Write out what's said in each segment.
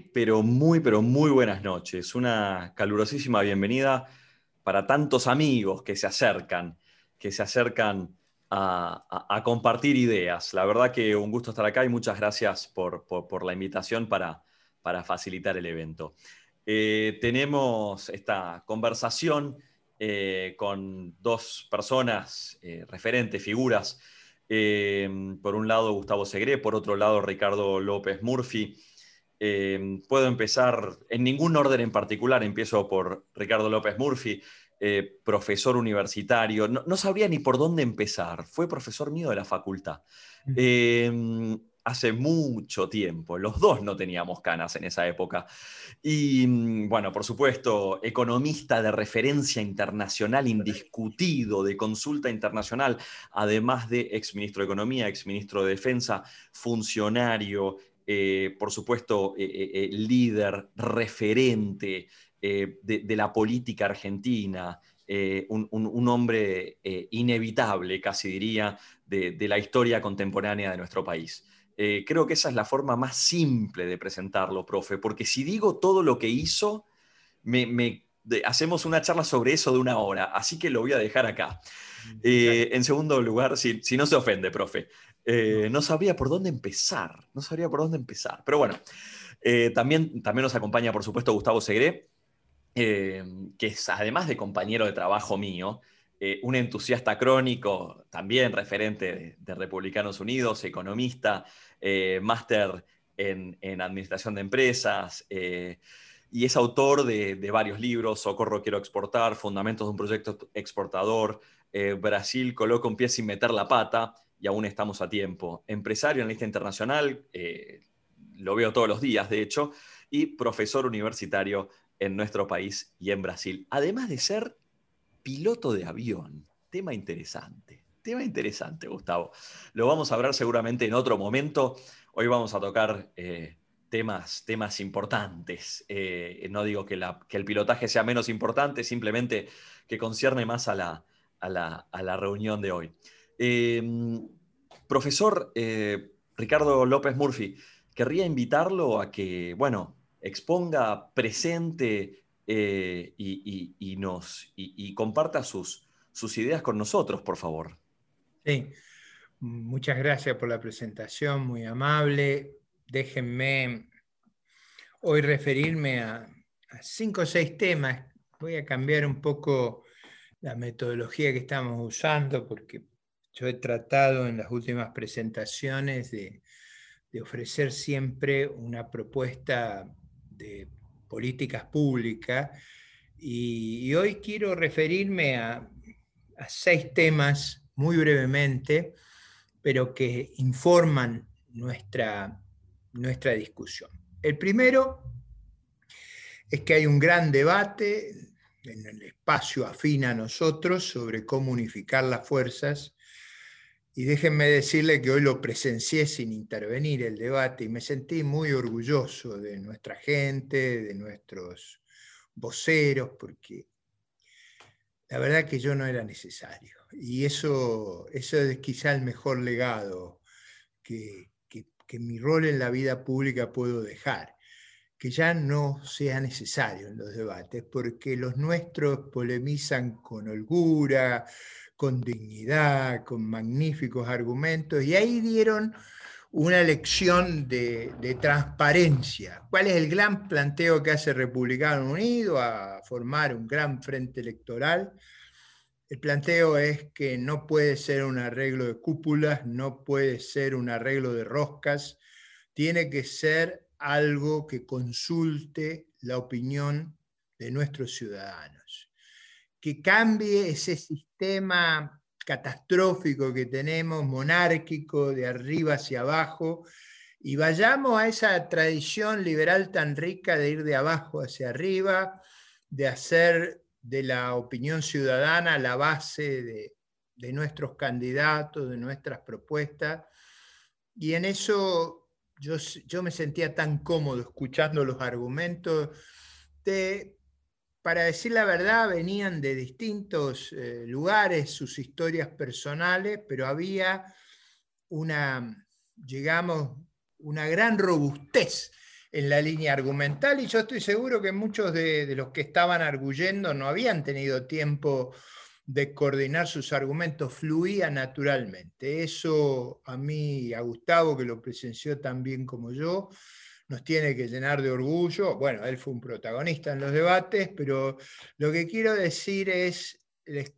Pero muy, pero muy buenas noches. Una calurosísima bienvenida para tantos amigos que se acercan, que se acercan a, compartir ideas. La verdad que un gusto estar acá y muchas gracias por, la invitación para, para, facilitar el evento. Eh, tenemos esta conversación eh, con dos personas eh, referentes, figuras por un lado Gustavo Segre, por otro lado Ricardo López Murphy. Em, puedo empezar en ningún orden en particular, empiezo por Ricardo López Murphy, eh, profesor universitario. No, sabría ni por dónde empezar, fue profesor mío de la facultad hace mucho tiempo. Los dos no teníamos canas en esa época. Y mm, bueno, por supuesto, economista de referencia internacional indiscutido, de consulta internacional, además de exministro de Economía, exministro de Defensa, funcionario, eh, por supuesto, eh, eh, líder, referente de, la política argentina. Un, hombre inevitable, casi diría, de la historia contemporánea de nuestro país. Eh, creo que esa es la forma más simple de presentarlo, profe, porque si digo todo lo que hizo, me, hacemos una charla sobre eso de una hora, así que lo voy a dejar acá. Eh, en segundo lugar, si, no se ofende, profe, eh, no sabría por dónde empezar, no sabría por dónde empezar, pero bueno, también, también nos acompaña, por supuesto, Gustavo Segre, que es además de compañero de trabajo mío, un entusiasta crónico, también referente de, Republicanos Unidos, economista, eh, máster en, administración de empresas, eh, y es autor de, varios libros, Socorro Quiero Exportar, Fundamentos de un Proyecto Exportador, eh, Brasil coloca un pie sin meter la pata, y aún estamos a tiempo. Empresario en lista internacional, lo veo todos los días, de hecho, y profesor universitario en nuestro país y en Brasil, además de ser piloto de avión, tema interesante. Tema interesante, Gustavo. Lo vamos a hablar seguramente en otro momento. Hoy vamos a tocar eh, temas, temas importantes. Eh, no digo que, el pilotaje sea menos importante, simplemente que concierne más a la, a la, reunión de hoy. Em, profesor eh, Ricardo López Murphy, querría invitarlo a que, bueno, exponga, presente y, nos, y, comparta sus, sus ideas con nosotros, por favor. Sí, muchas gracias por la presentación, muy amable. Déjenme hoy referirme a, cinco o seis temas. Voy a cambiar un poco la metodología que estamos usando porque yo he tratado en las últimas presentaciones de, ofrecer siempre una propuesta de políticas públicas y, hoy quiero referirme a, a seis temas muy brevemente, pero que informan nuestra, nuestra discusión. El primero es que hay un gran debate en el espacio afín a nosotros sobre cómo unificar las fuerzas. Y déjenme decirle que hoy lo presencié sin intervenir el debate y me sentí muy orgulloso de nuestra gente, de nuestros voceros, porque la verdad que yo no era necesario. Y eso, eso es quizá el mejor legado que, que, mi rol en la vida pública puedo dejar, que ya no sea necesario en los debates, porque los nuestros polemizan con holgura, con dignidad, con magníficos argumentos, y ahí dieron una lección de, transparencia. ¿Cuál es el gran planteo que hace Republicano Unido a formar un gran frente electoral? El planteo es que no puede ser un arreglo de cúpulas, no puede ser un arreglo de roscas, tiene que ser algo que consulte la opinión de nuestros ciudadanos, que cambie ese sistema catastrófico que tenemos, monárquico, de arriba hacia abajo, y vayamos a esa tradición liberal tan rica de ir de abajo hacia arriba, de hacer de la opinión ciudadana la base de, nuestros candidatos, de nuestras propuestas. Y en eso yo, yo me sentía tan cómodo escuchando los argumentos de, para decir la verdad, venían de distintos eh, lugares, sus historias personales, pero había una, digamos, una gran robustez en la línea argumental y yo estoy seguro que muchos de, los que estaban arguyendo no habían tenido tiempo de coordinar sus argumentos, fluía naturalmente. Eso a mí, a Gustavo, que lo presenció tan bien como yo, nos tiene que llenar de orgullo. Bueno, él fue un protagonista en los debates, pero lo que quiero decir es, les,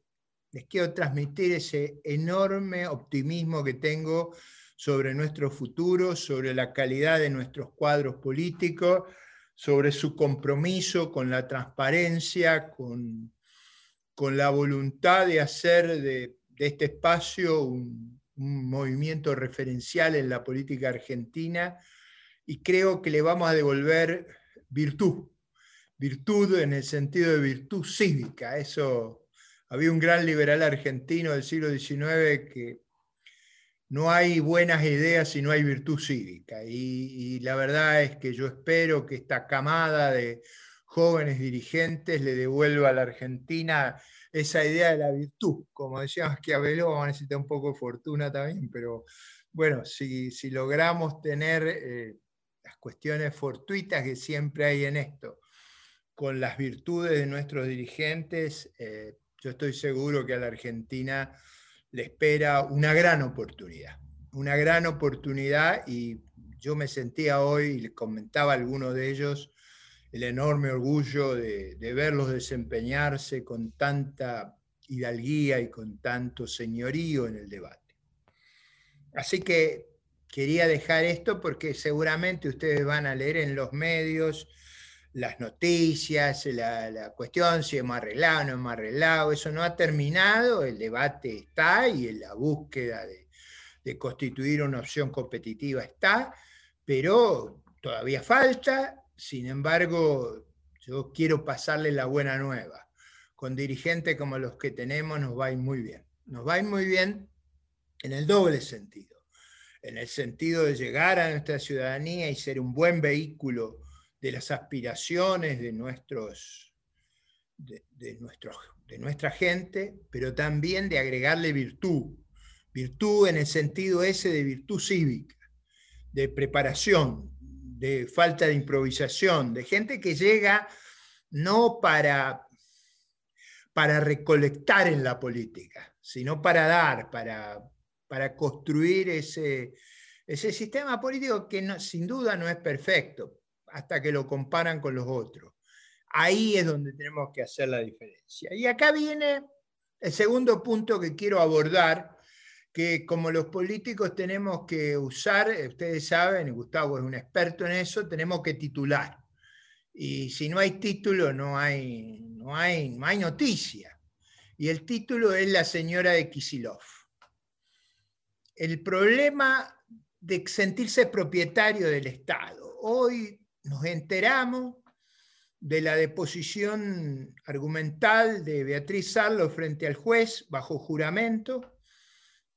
les quiero transmitir ese enorme optimismo que tengo sobre nuestro futuro, sobre la calidad de nuestros cuadros políticos, sobre su compromiso con la transparencia, con, con la voluntad de hacer de, este espacio un, un, movimiento referencial en la política argentina y creo que le vamos a devolver virtud, virtud en el sentido de virtud cívica. Eso había un gran liberal argentino del siglo XIX que no hay buenas ideas si no hay virtud cívica. Y, la verdad es que yo espero que esta camada de jóvenes dirigentes le devuelva a la Argentina esa idea de la virtud. Como decía Maquiavelo, vamos a necesitar un poco de fortuna también, pero bueno, si, logramos tener eh, cuestiones fortuitas que siempre hay en esto, con las virtudes de nuestros dirigentes, eh, yo estoy seguro que a la Argentina le espera una gran oportunidad, una gran oportunidad y yo me sentía hoy, y les comentaba a algunos de ellos, el enorme orgullo de, verlos desempeñarse con tanta hidalguía y con tanto señorío en el debate. Así que quería dejar esto porque seguramente ustedes van a leer en los medios las noticias, la, cuestión si hemos arreglado o no hemos arreglado, eso no ha terminado, el debate está y la búsqueda de, constituir una opción competitiva está, pero todavía falta, sin embargo, yo quiero pasarle la buena nueva. Con dirigentes como los que tenemos nos va a ir muy bien. Nos va a ir muy bien en el doble sentido, en el sentido de llegar a nuestra ciudadanía y ser un buen vehículo de las aspiraciones de, nuestros, de, de nuestra gente, pero también de agregarle virtud. Virtud en el sentido ese de virtud cívica, de preparación, de falta de improvisación, de gente que llega no para, para recolectar en la política, sino para dar, para, para construir ese, ese sistema político que no, sin duda no es perfecto, hasta que lo comparan con los otros. Ahí es donde tenemos que hacer la diferencia. Y acá viene el segundo punto que quiero abordar, que como los políticos tenemos que usar, ustedes saben, Gustavo es un experto en eso, tenemos que titular. Y si no hay título, no hay, no hay, no hay noticia. Y el título es La señora de Kisilov. El problema de sentirse propietario del Estado. Hoy nos enteramos de la deposición argumental de Beatriz Sarlo frente al juez bajo juramento,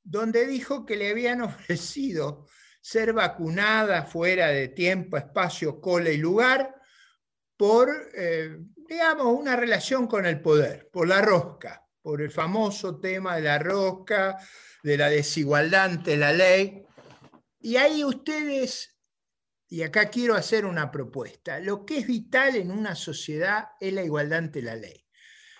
donde dijo que le habían ofrecido ser vacunada fuera de tiempo, espacio, cola y lugar por, eh, digamos, una relación con el poder, por la rosca, por el famoso tema de la rosca, de la desigualdad ante la ley. Y ahí ustedes y acá quiero hacer una propuesta. Lo que es vital en una sociedad es la igualdad ante la ley.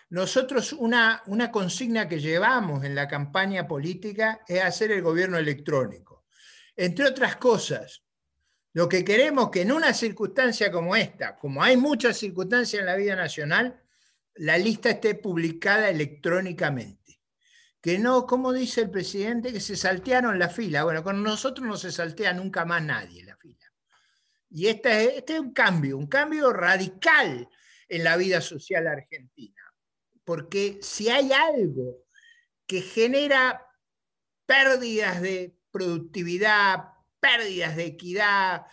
Nosotros una, una consigna que llevamos en la campaña política es hacer el gobierno electrónico. Entre otras cosas, lo que queremos que en una circunstancia como esta, como hay muchas circunstancias en la vida nacional, la lista esté publicada electrónicamente. Que no, como dice el presidente, que se saltearon la fila. Bueno, con nosotros no se saltea nunca más nadie la fila. Y este, este, es un cambio, un cambio radical en la vida social argentina. Porque si hay algo que genera pérdidas de productividad, pérdidas de equidad,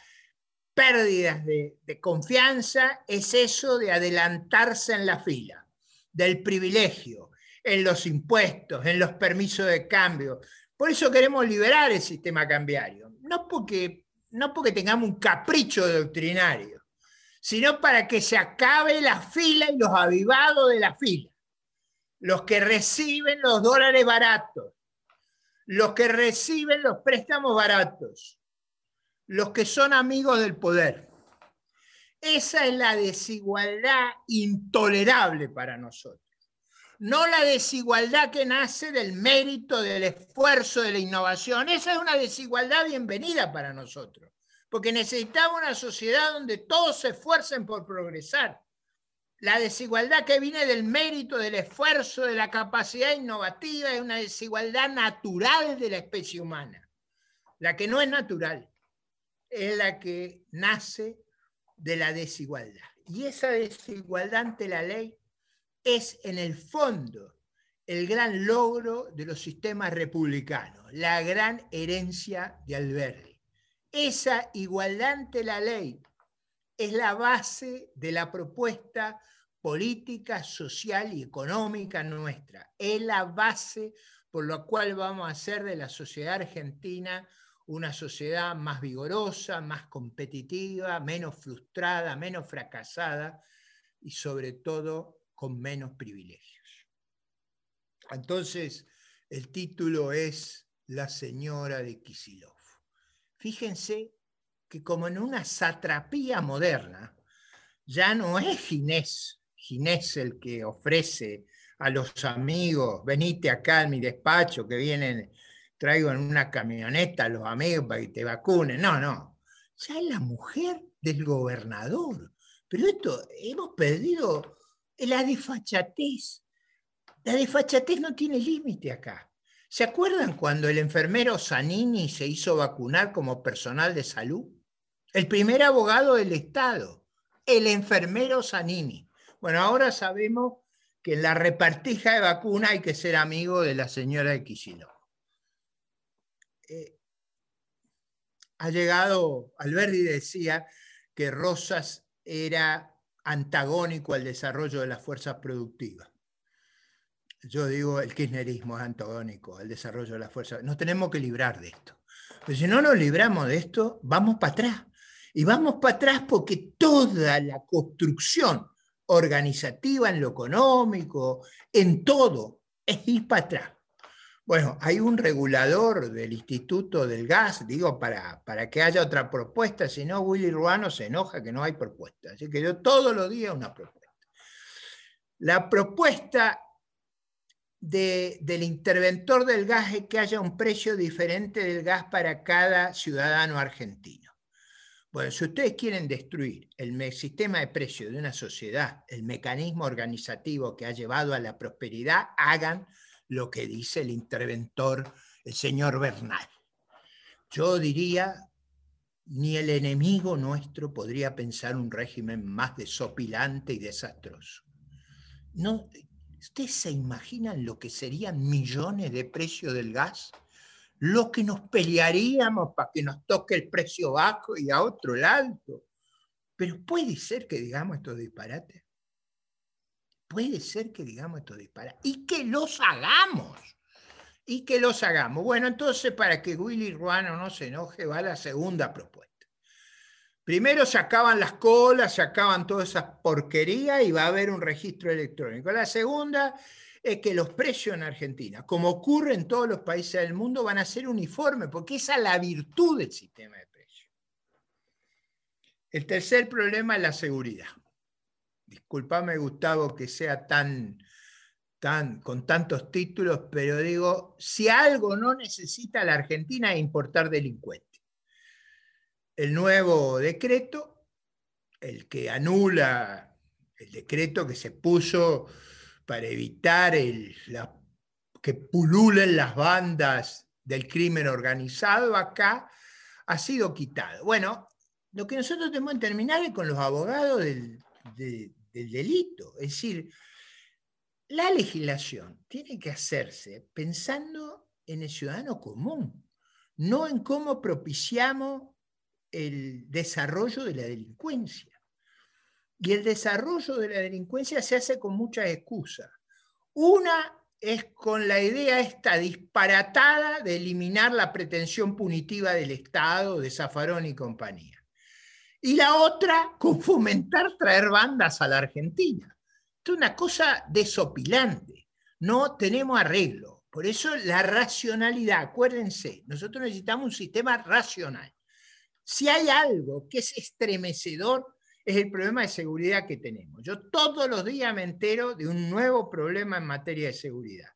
pérdidas de, confianza, es eso de adelantarse en la fila, del privilegio, en los impuestos, en los permisos de cambio. Por eso queremos liberar el sistema cambiario. No porque no porque tengamos un capricho doctrinario, sino para que se acabe la fila y los avivados de la fila. Los que reciben los dólares baratos, los que reciben los préstamos baratos, los que son amigos del poder. Esa es la desigualdad intolerable para nosotros. No la desigualdad que nace del mérito, del esfuerzo, de la innovación. Esa es una desigualdad bienvenida para nosotros, porque necesitamos una sociedad donde todos se esfuercen por progresar. La desigualdad que viene del mérito, del esfuerzo, de la capacidad innovativa es una desigualdad natural de la especie humana. La que no es natural es la que nace de la desigualdad. Y esa desigualdad ante la ley es en el fondo el gran logro de los sistemas republicanos, la gran herencia de Alberti. Esa igualdad ante la ley es la base de la propuesta política, social y económica nuestra. Es la base por la cual vamos a hacer de la sociedad argentina una sociedad más vigorosa, más competitiva, menos frustrada, menos fracasada y sobre todo con menos privilegios. Entonces, el título es La señora de Kisilov. Fíjense que como en una satrapía moderna, ya no es Ginés, Ginés el que ofrece a los amigos, venite acá en mi despacho, que vienen traigo en una camioneta a los amigos para que te vacunen. No, no. Ya es la mujer del gobernador. Pero esto, hemos perdido la desfachatez. La desfachatez no tiene límite acá. ¿Se acuerdan cuando el enfermero Zanini se hizo vacunar como personal de salud? El primer abogado del Estado, el enfermero Zanini. Bueno, ahora sabemos que en la repartija de vacuna hay que ser amigo de la señora de Kicillof. Eh, ha llegado, Alberti decía que Rosas era antagónico al desarrollo de las fuerzas productivas. Yo digo, el kirchnerismo es antagónico al desarrollo de las fuerzas. Nos tenemos que librar de esto. Pero si no nos libramos de esto, vamos para atrás. Y vamos para atrás porque toda la construcción organizativa en lo económico, en todo, es ir para atrás. Bueno, hay un regulador del Instituto del Gas, digo, para, para que haya otra propuesta, si no, Willy Ruano se enoja que no hay propuesta. Así que yo todos los días una propuesta. La propuesta del interventor del gas es que haya un precio diferente del gas para cada ciudadano argentino. Bueno, si ustedes quieren destruir el sistema de precios de una sociedad, el mecanismo organizativo que ha llevado a la prosperidad, hagan lo que dice el interventor, el señor Bernal. Yo diría, ni el enemigo nuestro podría pensar un régimen más desopilante y desastroso. No, ¿Ustedes se imaginan lo que serían millones de precios del gas? Lo que nos pelearíamos para que nos toque el precio bajo y a otro el alto. Pero puede ser que digamos estos disparates. Puede ser que digamos esto dispara y que los hagamos. Y que los hagamos. Bueno, entonces, para que Willy Ruano no se enoje, va la segunda propuesta. Primero se acaban las colas, se acaban todas esas porquerías y va a haber un registro electrónico. La segunda es que los precios en Argentina, como ocurre en todos los países del mundo, van a ser uniformes, porque esa es la virtud del sistema de precios. El tercer problema es la seguridad disculpame Gustavo que sea tan, tan, con tantos títulos, pero digo, si algo no necesita la Argentina es importar delincuentes. El nuevo decreto, el que anula el decreto que se puso para evitar el, que pululen las bandas del crimen organizado acá, ha sido quitado. Bueno, lo que nosotros tenemos que terminar es con los abogados del, de, del delito. Es decir, la legislación tiene que hacerse pensando en el ciudadano común, no en cómo propiciamos el desarrollo de la delincuencia. Y el desarrollo de la delincuencia se hace con muchas excusas. Una es con la idea esta disparatada de eliminar la pretensión punitiva del Estado, de Zafarón y compañía y la otra con fomentar traer bandas a la Argentina. Esto es una cosa desopilante, no tenemos arreglo. Por eso la racionalidad, acuérdense, nosotros necesitamos un sistema racional. Si hay algo que es estremecedor, es el problema de seguridad que tenemos. Yo todos los días me entero de un nuevo problema en materia de seguridad.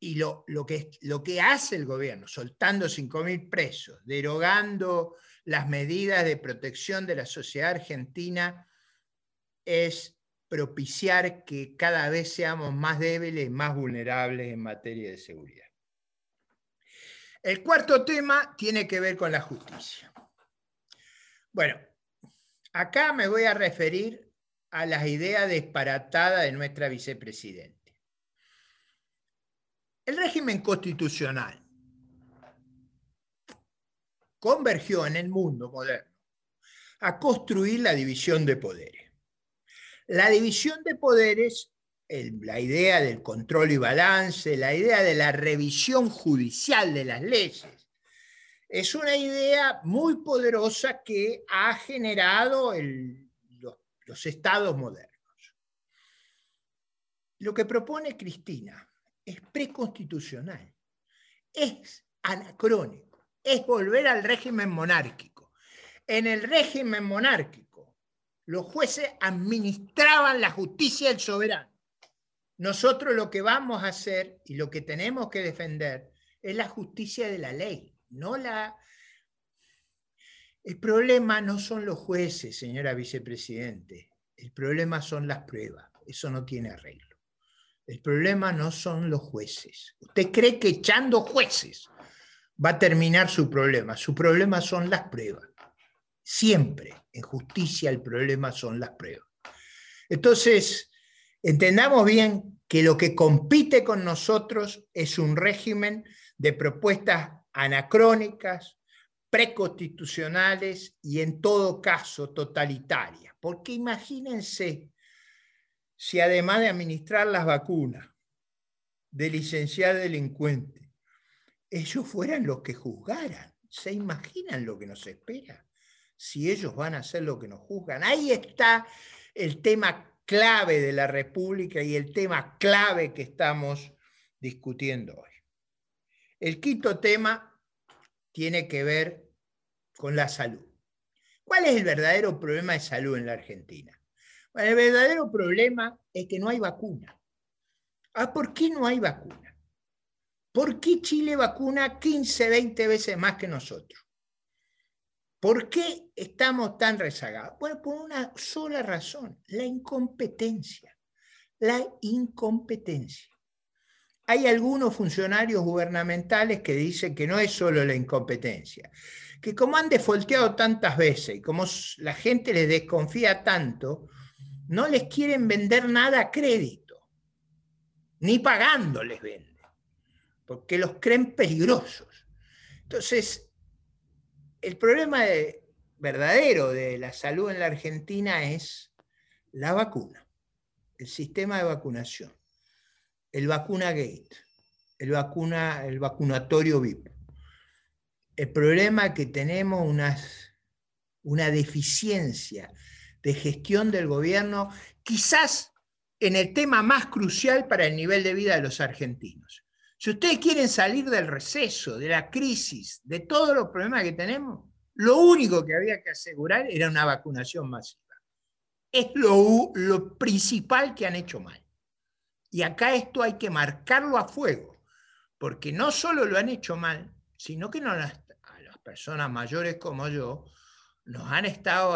Y lo, que, lo que hace el gobierno, soltando 5.000 presos, derogando las medidas de protección de la sociedad argentina, es propiciar que cada vez seamos más débiles y más vulnerables en materia de seguridad. El cuarto tema tiene que ver con la justicia. Bueno, acá me voy a referir a las ideas disparatadas de nuestra vicepresidente. El régimen constitucional convergió en el mundo moderno a construir la división de poderes. La división de poderes, la idea del control y balance, la idea de la revisión judicial de las leyes, es una idea muy poderosa que ha generado los, estados modernos. Lo que propone Cristina es preconstitucional, es anacrónico, es volver al régimen monárquico. En el régimen monárquico, los jueces administraban la justicia del soberano. Nosotros lo que vamos a hacer y lo que tenemos que defender es la justicia de la ley no la... El problema no son los jueces, señora vicepresidente. El problema son las pruebas. Eso no tiene arreglo. El problema no son los jueces. Usted cree que echando jueces va a terminar su problema. Su problema son las pruebas. Siempre en justicia el problema son las pruebas. Entonces, entendamos bien que lo que compite con nosotros es un régimen de propuestas anacrónicas, preconstitucionales y en todo caso totalitarias. Porque imagínense si además de administrar las vacunas, de licenciar delincuentes, ellos fueran los que juzgaran. ¿Se imaginan lo que nos espera? Si ellos van a hacer lo que nos juzgan. Ahí está el tema clave de la República y el tema clave que estamos discutiendo hoy. El quinto tema tiene que ver con la salud. ¿Cuál es el verdadero problema de salud en la Argentina? Bueno, el verdadero problema es que no hay vacuna. Ah, ¿Por qué no hay vacuna? ¿Por qué Chile vacuna 15, 20 veces más que nosotros? ¿Por qué estamos tan rezagados? Bueno, por una sola razón, la incompetencia. La incompetencia hay algunos funcionarios gubernamentales que dicen que no es solo la incompetencia, que como han defolteado tantas veces y como la gente les desconfía tanto, no les quieren vender nada a crédito, ni pagando les venden, porque los creen peligrosos. Entonces, el problema verdadero de la salud en la Argentina es la vacuna, el sistema de vacunación el vacuna gate, el, vacuna, el vacunatorio VIP. El problema es que tenemos una deficiencia de gestión del gobierno, quizás en el tema más crucial para el nivel de vida de los argentinos. Si ustedes quieren salir del receso, de la crisis, de todos los problemas que tenemos, lo único que había que asegurar era una vacunación masiva. Es lo, principal que han hecho mal. Y acá esto hay que marcarlo a fuego, porque no solo lo han hecho mal, sino que a las personas mayores como yo nos han estado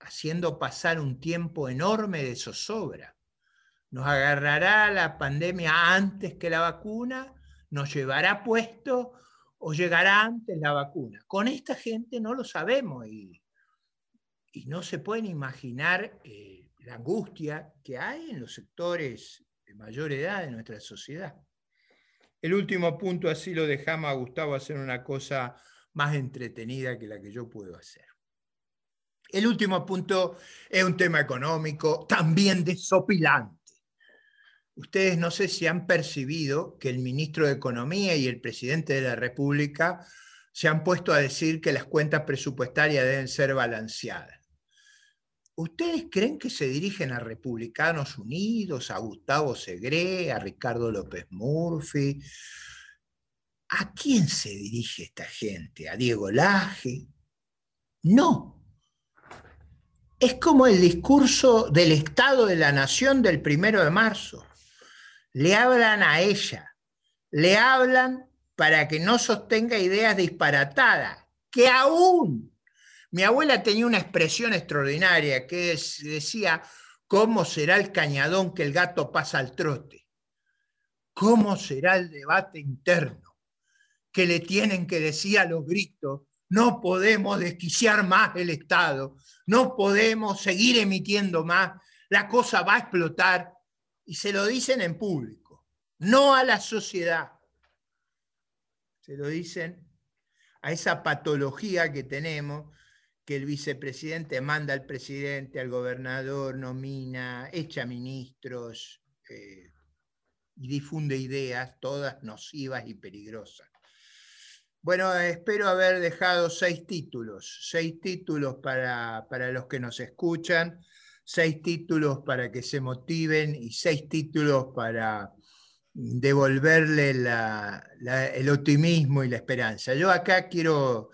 haciendo pasar un tiempo enorme de zozobra. Nos agarrará la pandemia antes que la vacuna, nos llevará puesto o llegará antes la vacuna. Con esta gente no lo sabemos y, no se pueden imaginar eh, la angustia que hay en los sectores mayor edad de nuestra sociedad. El último punto, así lo dejamos a Gustavo hacer una cosa más entretenida que la que yo puedo hacer. El último punto es un tema económico, también desopilante. Ustedes no sé si han percibido que el ministro de Economía y el presidente de la República se han puesto a decir que las cuentas presupuestarias deben ser balanceadas. ¿Ustedes creen que se dirigen a Republicanos Unidos, a Gustavo Segre, a Ricardo López Murphy? ¿A quién se dirige esta gente? ¿A Diego Laje? No. es como el discurso del Estado de la Nación del primero de marzo. Le hablan a ella, le hablan para que no sostenga ideas disparatadas, que aún mi abuela tenía una expresión extraordinaria que decía, ¿cómo será el cañadón que el gato pasa al trote? ¿Cómo será el debate interno que le tienen que decir a los gritos, no podemos desquiciar más el Estado, no podemos seguir emitiendo más, la cosa va a explotar? Y se lo dicen en público, no a la sociedad. Se lo dicen a esa patología que tenemos, que el vicepresidente manda al presidente, al gobernador, nomina, echa ministros eh, y difunde ideas, todas nocivas y peligrosas. Bueno, espero haber dejado seis títulos, seis títulos para, para los que nos escuchan, seis títulos para que se motiven y seis títulos para devolverle el optimismo y la esperanza. Yo acá quiero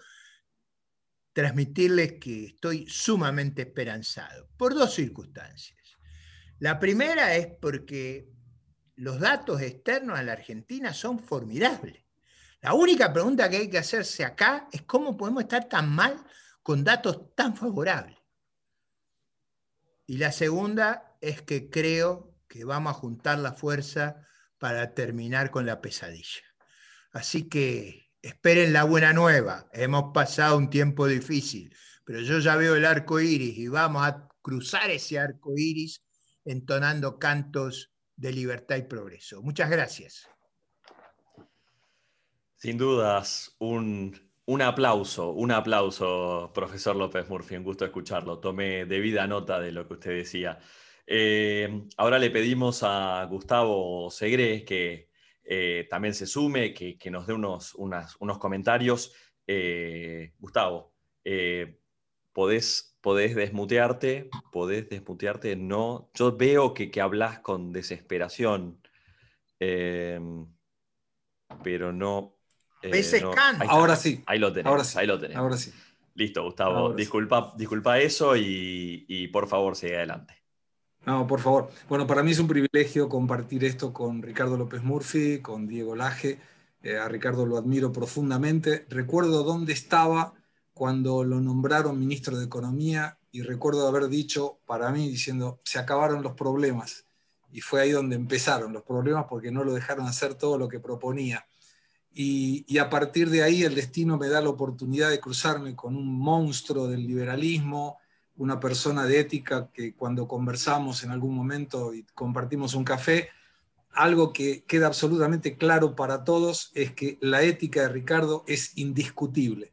transmitirles que estoy sumamente esperanzado por dos circunstancias. La primera es porque los datos externos a la Argentina son formidables. La única pregunta que hay que hacerse acá es cómo podemos estar tan mal con datos tan favorables. Y la segunda es que creo que vamos a juntar la fuerza para terminar con la pesadilla. Así que esperen la buena nueva. Hemos pasado un tiempo difícil, pero yo ya veo el arco iris y vamos a cruzar ese arco iris entonando cantos de libertad y progreso. Muchas gracias. Sin dudas, un, aplauso, un aplauso, profesor López Murphy, un gusto escucharlo. Tomé debida nota de lo que usted decía. Eh, ahora le pedimos a Gustavo Segre que eh, también se sume, que, nos dé unos, unos comentarios. Eh, Gustavo, ¿podés, ¿podés, desmutearte? ¿Podés desmutearte? No. Yo veo que, que hablas con desesperación, pero no. Ahora sí. Ahí lo tenés. Ahora sí. Ahí lo tenés. Ahora sí. Listo, Gustavo. disculpa, disculpa eso y, y por favor sigue adelante. No, por favor. Bueno, para mí es un privilegio compartir esto con Ricardo López Murphy, con Diego Laje. Eh, a Ricardo lo admiro profundamente. Recuerdo dónde estaba cuando lo nombraron ministro de Economía y recuerdo haber dicho para mí, diciendo, se acabaron los problemas. Y fue ahí donde empezaron los problemas porque no lo dejaron hacer todo lo que proponía. Y, y, a partir de ahí el destino me da la oportunidad de cruzarme con un monstruo del liberalismo, una persona de ética que cuando conversamos en algún momento y compartimos un café, algo que queda absolutamente claro para todos es que la ética de Ricardo es indiscutible.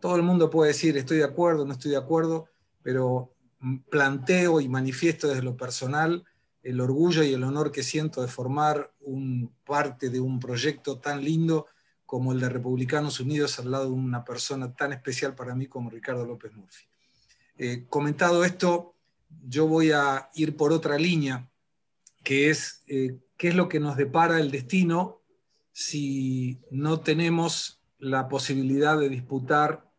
Todo el mundo puede decir estoy de acuerdo, no estoy de acuerdo, pero planteo y manifiesto desde lo personal el orgullo y el honor que siento de formar un, parte de un proyecto tan lindo como el de Republicanos Unidos al lado de una persona tan especial para mí como Ricardo López Murphy. Eh, comentado esto, yo voy a ir por otra línea, que es eh, qué es lo que nos depara el destino si no tenemos la posibilidad de disputar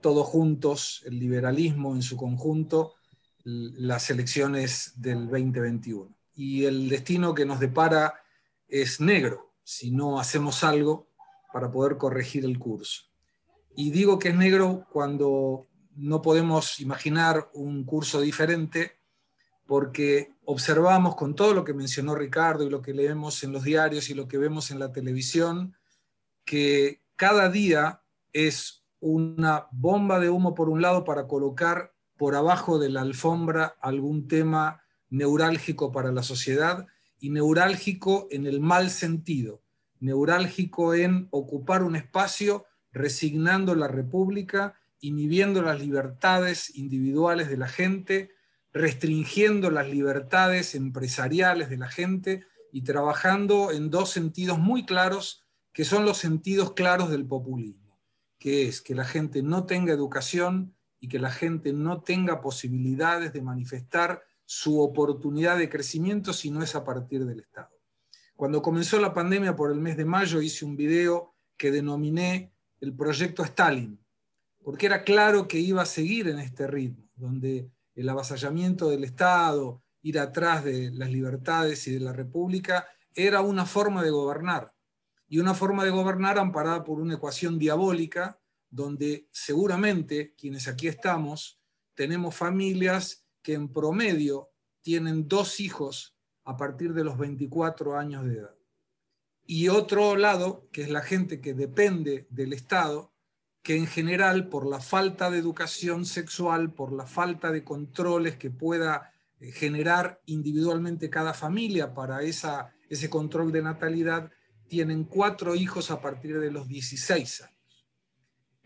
todos juntos, el liberalismo en su conjunto, las elecciones del 2021. Y el destino que nos depara es negro si no hacemos algo para poder corregir el curso. Y digo que es negro cuando no podemos imaginar un curso diferente porque observamos con todo lo que mencionó Ricardo y lo que leemos en los diarios y lo que vemos en la televisión, que cada día es una bomba de humo por un lado para colocar por abajo de la alfombra algún tema neurálgico para la sociedad y neurálgico en el mal sentido, neurálgico en ocupar un espacio resignando la república inhibiendo las libertades individuales de la gente, restringiendo las libertades empresariales de la gente y trabajando en dos sentidos muy claros, que son los sentidos claros del populismo, que es que la gente no tenga educación y que la gente no tenga posibilidades de manifestar su oportunidad de crecimiento si no es a partir del Estado. Cuando comenzó la pandemia por el mes de mayo hice un video que denominé el proyecto Stalin, porque era claro que iba a seguir en este ritmo, donde el avasallamiento del Estado, ir atrás de las libertades y de la República, era una forma de gobernar. Y una forma de gobernar amparada por una ecuación diabólica, donde seguramente quienes aquí estamos tenemos familias que en promedio tienen dos hijos a partir de los 24 años de edad. Y otro lado, que es la gente que depende del Estado, que en general por la falta de educación sexual, por la falta de controles que pueda eh, generar individualmente cada familia para esa, ese control de natalidad, tienen cuatro hijos a partir de los 16 años.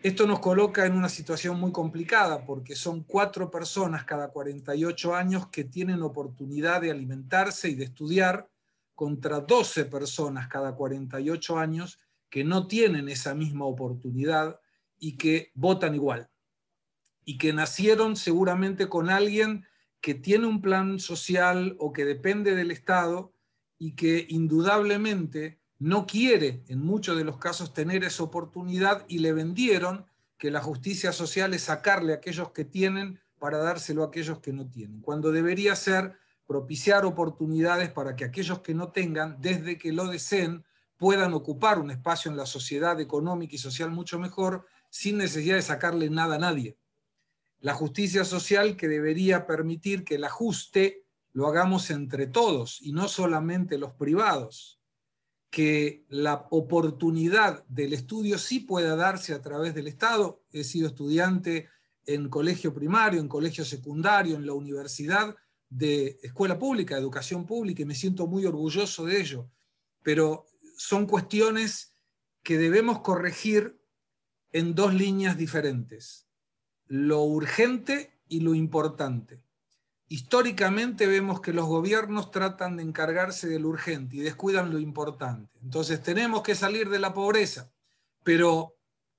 Esto nos coloca en una situación muy complicada porque son cuatro personas cada 48 años que tienen oportunidad de alimentarse y de estudiar contra 12 personas cada 48 años que no tienen esa misma oportunidad y que votan igual. Y que nacieron seguramente con alguien que tiene un plan social o que depende del Estado y que indudablemente no quiere en muchos de los casos tener esa oportunidad y le vendieron que la justicia social es sacarle a aquellos que tienen para dárselo a aquellos que no tienen, cuando debería ser propiciar oportunidades para que aquellos que no tengan, desde que lo deseen, puedan ocupar un espacio en la sociedad económica y social mucho mejor, sin necesidad de sacarle nada a nadie. La justicia social que debería permitir que el ajuste lo hagamos entre todos y no solamente los privados que la oportunidad del estudio sí pueda darse a través del Estado. He sido estudiante en colegio primario, en colegio secundario, en la universidad de escuela pública, educación pública, y me siento muy orgulloso de ello. Pero son cuestiones que debemos corregir en dos líneas diferentes, lo urgente y lo importante históricamente vemos que los gobiernos tratan de encargarse de lo urgente y descuidan lo importante. Entonces tenemos que salir de la pobreza, pero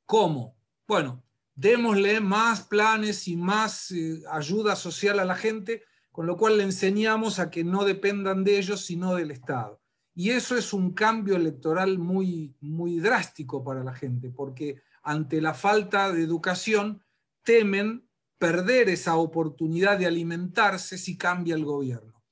¿cómo? Bueno, démosle más planes y más eh, ayuda social a la gente, con lo cual le enseñamos a que no dependan de ellos, sino del Estado. Y eso es un cambio electoral muy, muy drástico para la gente, porque ante la falta de educación temen perder esa oportunidad de alimentarse si cambia el gobierno.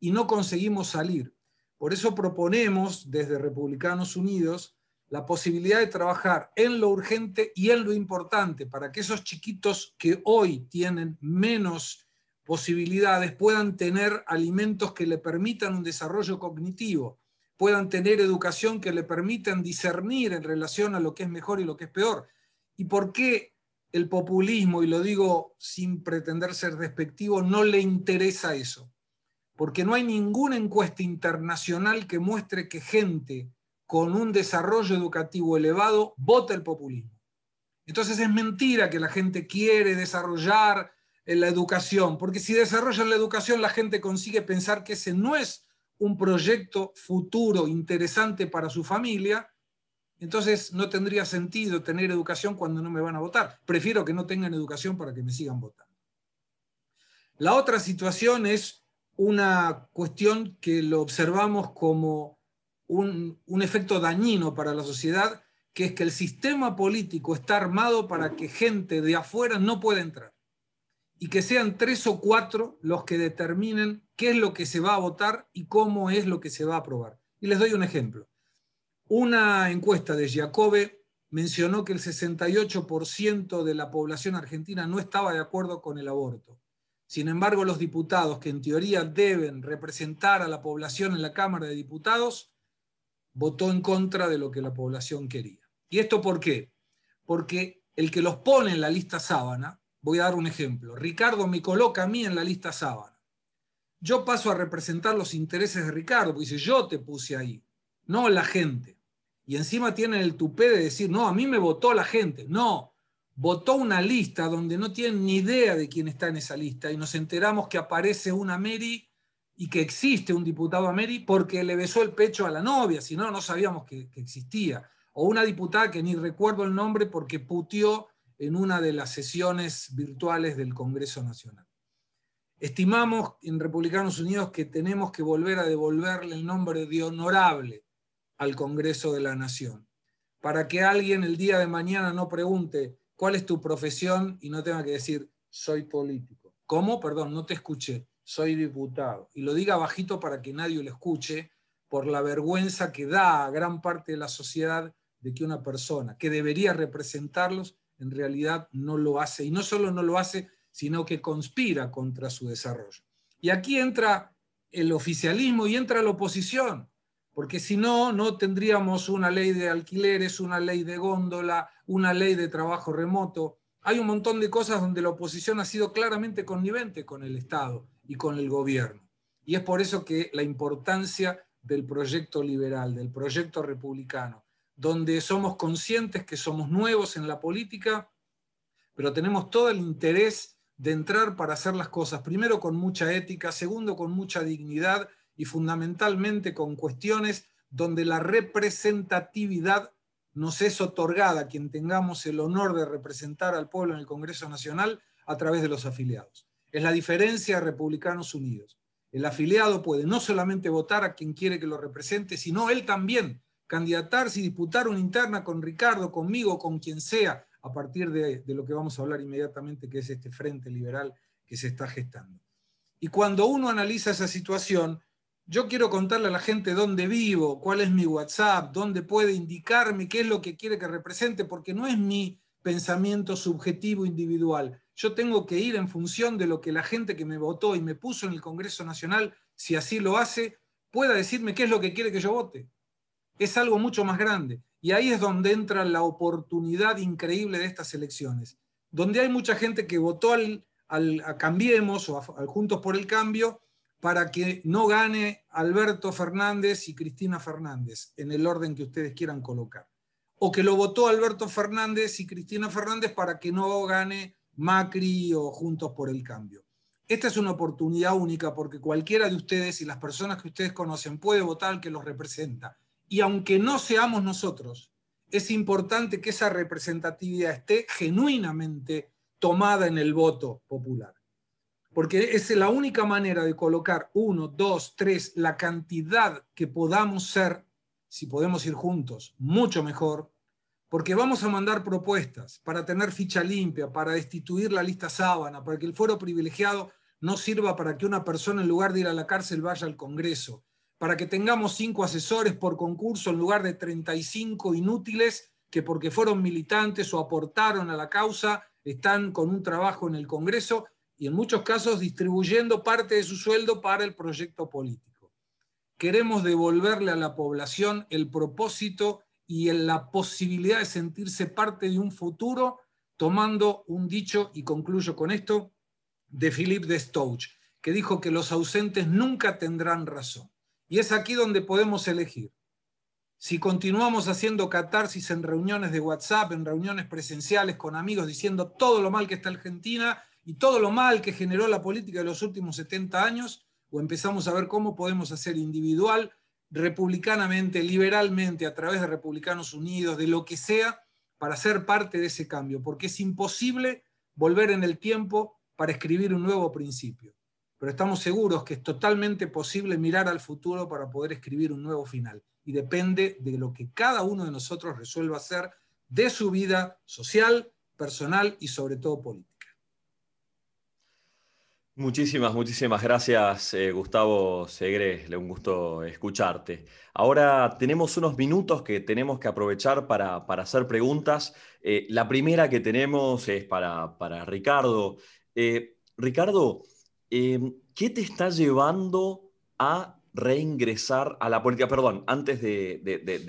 Y no conseguimos salir. Por eso proponemos desde Republicanos Unidos la posibilidad de trabajar en lo urgente y en lo importante para que esos chiquitos que hoy tienen menos posibilidades puedan tener alimentos que le permitan un desarrollo cognitivo, puedan tener educación que le permitan discernir en relación a lo que es mejor y lo que es peor. ¿Y por qué el populismo, y lo digo sin pretender ser despectivo, no le interesa eso. Porque no hay ninguna encuesta internacional que muestre que gente con un desarrollo educativo elevado vota el populismo. Entonces es mentira que la gente quiere desarrollar la educación, porque si desarrollan la educación la gente consigue pensar que ese no es un proyecto futuro interesante para su familia, entonces no tendría sentido tener educación cuando no me van a votar. Prefiero que no tengan educación para que me sigan votando. La otra situación es una cuestión que lo observamos como un, efecto dañino para la sociedad, que es que el sistema político está armado para que gente de afuera no pueda entrar. Y que sean tres o cuatro los que determinen qué es lo que se va a votar y cómo es lo que se va a aprobar. Y les doy un ejemplo. Una encuesta de Giacobbe mencionó que el 68% de la población argentina no estaba de acuerdo con el aborto. Sin embargo, los diputados que en teoría deben representar a la población en la Cámara de Diputados votó en contra de lo que la población quería. ¿Y esto por qué? Porque el que los pone en la lista sábana, voy a dar un ejemplo, Ricardo me coloca a mí en la lista sábana. Yo paso a representar los intereses de Ricardo, porque dice, yo te puse ahí, no la gente y encima tienen el tupé de decir, no, a mí me votó la gente. No, votó una lista donde no tienen ni idea de quién está en esa lista y nos enteramos que aparece una Mary y que existe un diputado a Mary porque le besó el pecho a la novia, si no, no sabíamos que, que existía. O una diputada que ni recuerdo el nombre porque putió en una de las sesiones virtuales del Congreso Nacional. Estimamos en Republicanos Unidos que tenemos que volver a devolverle el nombre de honorable al Congreso de la Nación, para que alguien el día de mañana no pregunte cuál es tu profesión y no tenga que decir soy político. ¿Cómo? Perdón, no te escuché. Soy diputado. Y lo diga bajito para que nadie lo escuche, por la vergüenza que da a gran parte de la sociedad de que una persona que debería representarlos en realidad no lo hace. Y no solo no lo hace, sino que conspira contra su desarrollo. Y aquí entra el oficialismo y entra la oposición, porque si no, no tendríamos una ley de alquileres, una ley de góndola, una ley de trabajo remoto. Hay un montón de cosas donde la oposición ha sido claramente connivente con el Estado y con el gobierno. Y es por eso que la importancia del proyecto liberal, del proyecto republicano, donde somos conscientes que somos nuevos en la política, pero tenemos todo el interés de entrar para hacer las cosas, primero con mucha ética, segundo con mucha dignidad y fundamentalmente con cuestiones donde la representatividad nos es otorgada a quien tengamos el honor de representar al pueblo en el Congreso Nacional a través de los afiliados. Es la diferencia de Republicanos Unidos. El afiliado puede no solamente votar a quien quiere que lo represente, sino él también candidatarse y disputar una interna con Ricardo, conmigo, con quien sea, a partir de, lo que vamos a hablar inmediatamente, que es este frente liberal que se está gestando. Y cuando uno analiza esa situación, yo quiero contarle a la gente dónde vivo, cuál es mi WhatsApp, dónde puede indicarme qué es lo que quiere que represente, porque no es mi pensamiento subjetivo individual. Yo tengo que ir en función de lo que la gente que me votó y me puso en el Congreso Nacional, si así lo hace, pueda decirme qué es lo que quiere que yo vote. Es algo mucho más grande. Y ahí es donde entra la oportunidad increíble de estas elecciones, donde hay mucha gente que votó al, a Cambiemos o a, Juntos por el Cambio para que no gane Alberto Fernández y Cristina Fernández en el orden que ustedes quieran colocar. O que lo votó Alberto Fernández y Cristina Fernández para que no gane Macri o Juntos por el Cambio. Esta es una oportunidad única porque cualquiera de ustedes y las personas que ustedes conocen puede votar al que los representa y aunque no seamos nosotros, es importante que esa representatividad esté genuinamente tomada en el voto popular. Porque es la única manera de colocar uno, dos, tres, la cantidad que podamos ser, si podemos ir juntos, mucho mejor, porque vamos a mandar propuestas para tener ficha limpia, para destituir la lista sábana, para que el fuero privilegiado no sirva para que una persona en lugar de ir a la cárcel vaya al Congreso, para que tengamos cinco asesores por concurso en lugar de 35 inútiles que porque fueron militantes o aportaron a la causa están con un trabajo en el Congreso y en muchos casos distribuyendo parte de su sueldo para el proyecto político. Queremos devolverle a la población el propósito y la posibilidad de sentirse parte de un futuro tomando un dicho, y concluyo con esto, de Philippe de Stouch, que dijo que los ausentes nunca tendrán razón. Y es aquí donde podemos elegir. Si continuamos haciendo catarsis en reuniones de WhatsApp, en reuniones presenciales con amigos, diciendo todo lo mal que está Argentina y todo lo mal que generó la política de los últimos 70 años, o empezamos a ver cómo podemos hacer individual, republicanamente, liberalmente, a través de Republicanos Unidos, de lo que sea, para ser parte de ese cambio, porque es imposible volver en el tiempo para escribir un nuevo principio pero estamos seguros que es totalmente posible mirar al futuro para poder escribir un nuevo final. Y depende de lo que cada uno de nosotros resuelva hacer de su vida social, personal y sobre todo política. Muchísimas, muchísimas gracias, eh, Gustavo Segre. Un gusto escucharte. Ahora tenemos unos minutos que tenemos que aprovechar para, hacer preguntas. Eh, la primera que tenemos es para, Ricardo. Eh, Ricardo, Em, ¿qué te está llevando a reingresar a la política? Perdón, antes de,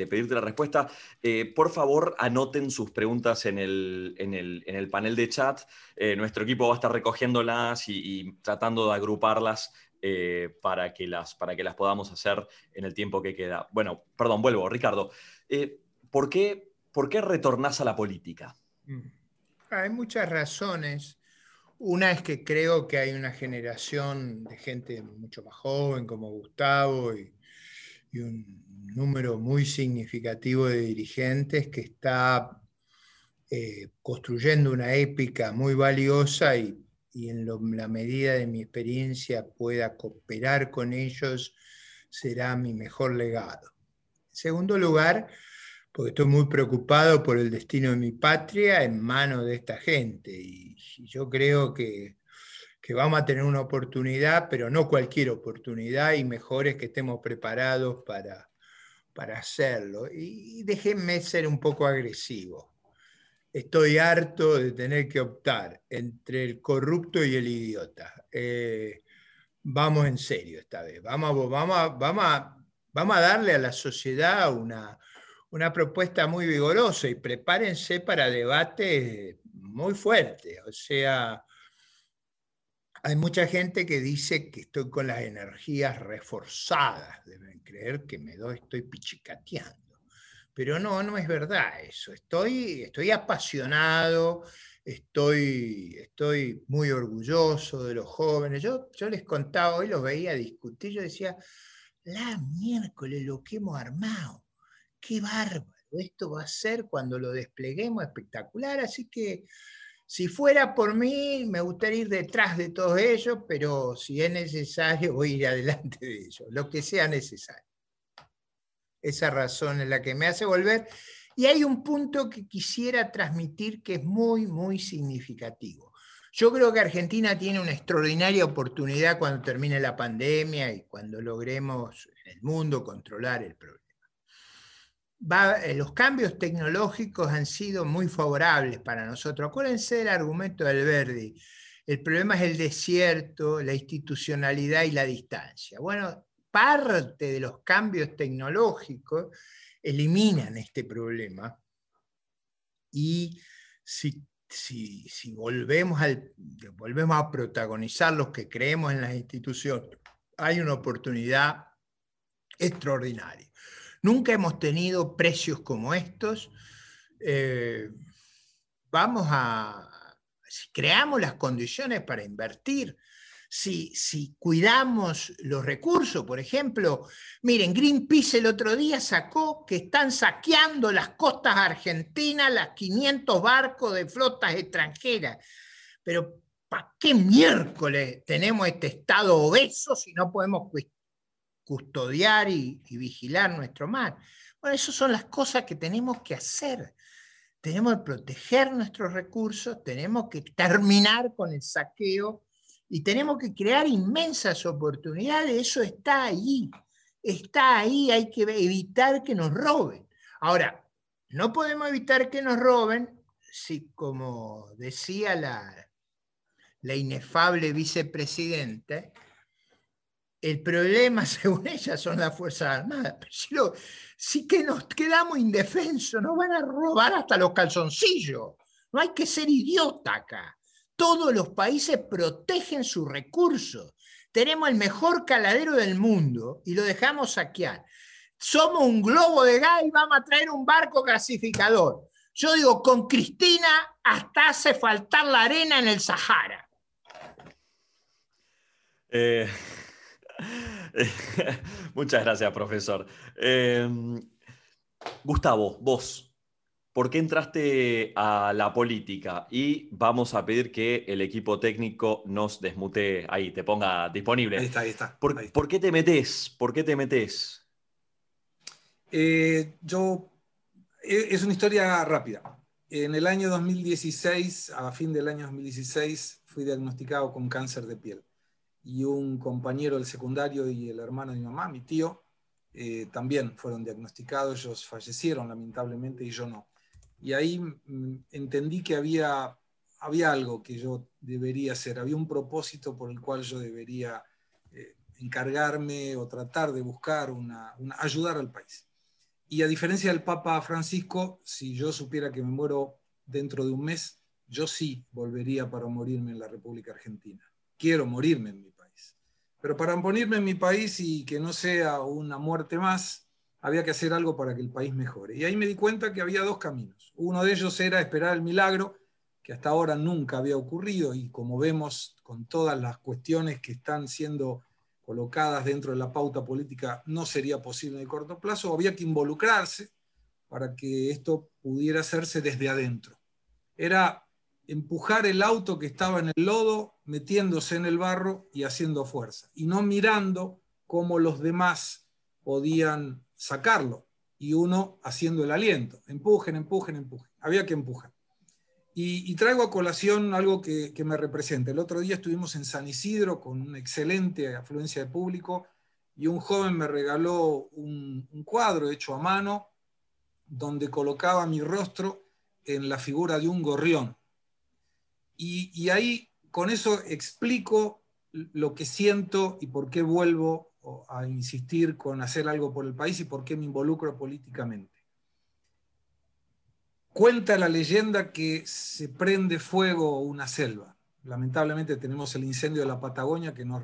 pedirte la respuesta, eh, por favor anoten sus preguntas en el, panel de chat. Eh, nuestro equipo va a estar recogiéndolas y, tratando de agruparlas eh, para, que las, para que las podamos hacer en el tiempo que queda. Bueno, perdón, vuelvo. Ricardo, ¿por, qué, ¿por qué retornás a la política? Mm. Hay muchas razones. Una es que creo que hay una generación de gente mucho más joven como Gustavo y, un número muy significativo de dirigentes que está eh, construyendo una épica muy valiosa y, en la medida de mi experiencia pueda cooperar con ellos, será mi mejor legado. En segundo lugar, porque estoy muy preocupado por el destino de mi patria en manos de esta gente. Y, yo creo que, que vamos a tener una oportunidad, pero no cualquier oportunidad, y mejor es que estemos preparados para, para hacerlo. Y, déjenme ser un poco agresivo. Estoy harto de tener que optar entre el corrupto y el idiota. Eh, vamos en serio esta vez. Vamos, vamos, vamos, vamos a darle a la sociedad una, una propuesta muy vigorosa y prepárense para debates muy fuertes. O sea, hay mucha gente que dice que estoy con las energías reforzadas, deben creer que me doy, estoy pichicateando. Pero no, no es verdad eso. Estoy, estoy apasionado, estoy, estoy muy orgulloso de los jóvenes. Yo, yo les contaba, hoy los veía discutir, yo decía, la miércoles lo que hemos armado qué bárbaro, esto va a ser cuando lo despleguemos espectacular, así que si fuera por mí, me gustaría ir detrás de todos ellos, pero si es necesario, voy a ir adelante de ellos, lo que sea necesario. Esa razón es la que me hace volver. Y hay un punto que quisiera transmitir que es muy, muy significativo. Yo creo que Argentina tiene una extraordinaria oportunidad cuando termine la pandemia y cuando logremos en el mundo controlar el problema. Eh, los cambios tecnológicos han sido muy favorables para nosotros. Acuérdense del argumento del Verdi. El problema es el desierto, la institucionalidad y la distancia. Bueno, parte de los cambios tecnológicos eliminan este problema y si, volvemos a protagonizar los que creemos en las instituciones, hay una oportunidad extraordinaria. Nunca hemos tenido precios como estos. Eh, vamos a, si creamos las condiciones para invertir, si, si, cuidamos los recursos, por ejemplo, miren, Greenpeace el otro día sacó que están saqueando las costas argentinas, las 500 barcos de flotas extranjeras. Pero ¿para qué miércoles tenemos este estado obeso si no podemos custodiar y, vigilar nuestro mar. Bueno, esas son las cosas que tenemos que hacer. Tenemos que proteger nuestros recursos, tenemos que terminar con el saqueo y tenemos que crear inmensas oportunidades. Eso está ahí, está ahí, hay que evitar que nos roben. Ahora, no podemos evitar que nos roben si, como decía la, la inefable vicepresidente, el problema, según ella, son las Fuerzas Armadas. Pero si, que nos quedamos indefensos, nos van a robar hasta los calzoncillos. No hay que ser idiota acá. Todos los países protegen sus recursos. Tenemos el mejor caladero del mundo y lo dejamos saquear. Somos un globo de gas y vamos a traer un barco clasificador. Yo digo, con Cristina hasta hace faltar la arena en el Sahara. Eh, Muchas gracias, profesor. Em, Gustavo, vos, ¿por qué entraste a la política? Y vamos a pedir que el equipo técnico nos desmute ahí, te ponga disponible. Ahí está, ahí está. ¿Por, qué te metes? ¿Por qué te metes? Eh, yo, e, es una historia rápida. En el año 2016, a fin del año 2016, fui diagnosticado con cáncer de piel y un compañero del secundario y el hermano de mi mamá, mi tío, eh, también fueron diagnosticados, ellos fallecieron lamentablemente y yo no. Y ahí mm, entendí que había, había algo que yo debería hacer, había un propósito por el cual yo debería eh, encargarme o tratar de buscar una, ayudar al país. Y a diferencia del Papa Francisco, si yo supiera que me muero dentro de un mes, yo sí volvería para morirme en la República Argentina. Quiero morirme en mi pero para morirme en mi país y que no sea una muerte más, había que hacer algo para que el país mejore. Y ahí me di cuenta que había dos caminos. Uno de ellos era esperar el milagro, que hasta ahora nunca había ocurrido y como vemos con todas las cuestiones que están siendo colocadas dentro de la pauta política, no sería posible en el corto plazo, había que involucrarse para que esto pudiera hacerse desde adentro. Era empujar el auto que estaba en el lodo, metiéndose en el barro y haciendo fuerza, y no mirando cómo los demás podían sacarlo, y uno haciendo el aliento, empujen, empujen, empujen. Había que empujar. Y, traigo a colación algo que, me representa. El otro día estuvimos en San Isidro con una excelente afluencia de público y un joven me regaló un, cuadro hecho a mano donde colocaba mi rostro en la figura de un gorrión. Y, ahí con eso explico lo que siento y por qué vuelvo a insistir con hacer algo por el país y por qué me involucro políticamente. Cuenta la leyenda que se prende fuego una selva. Lamentablemente tenemos el incendio de la Patagonia que nos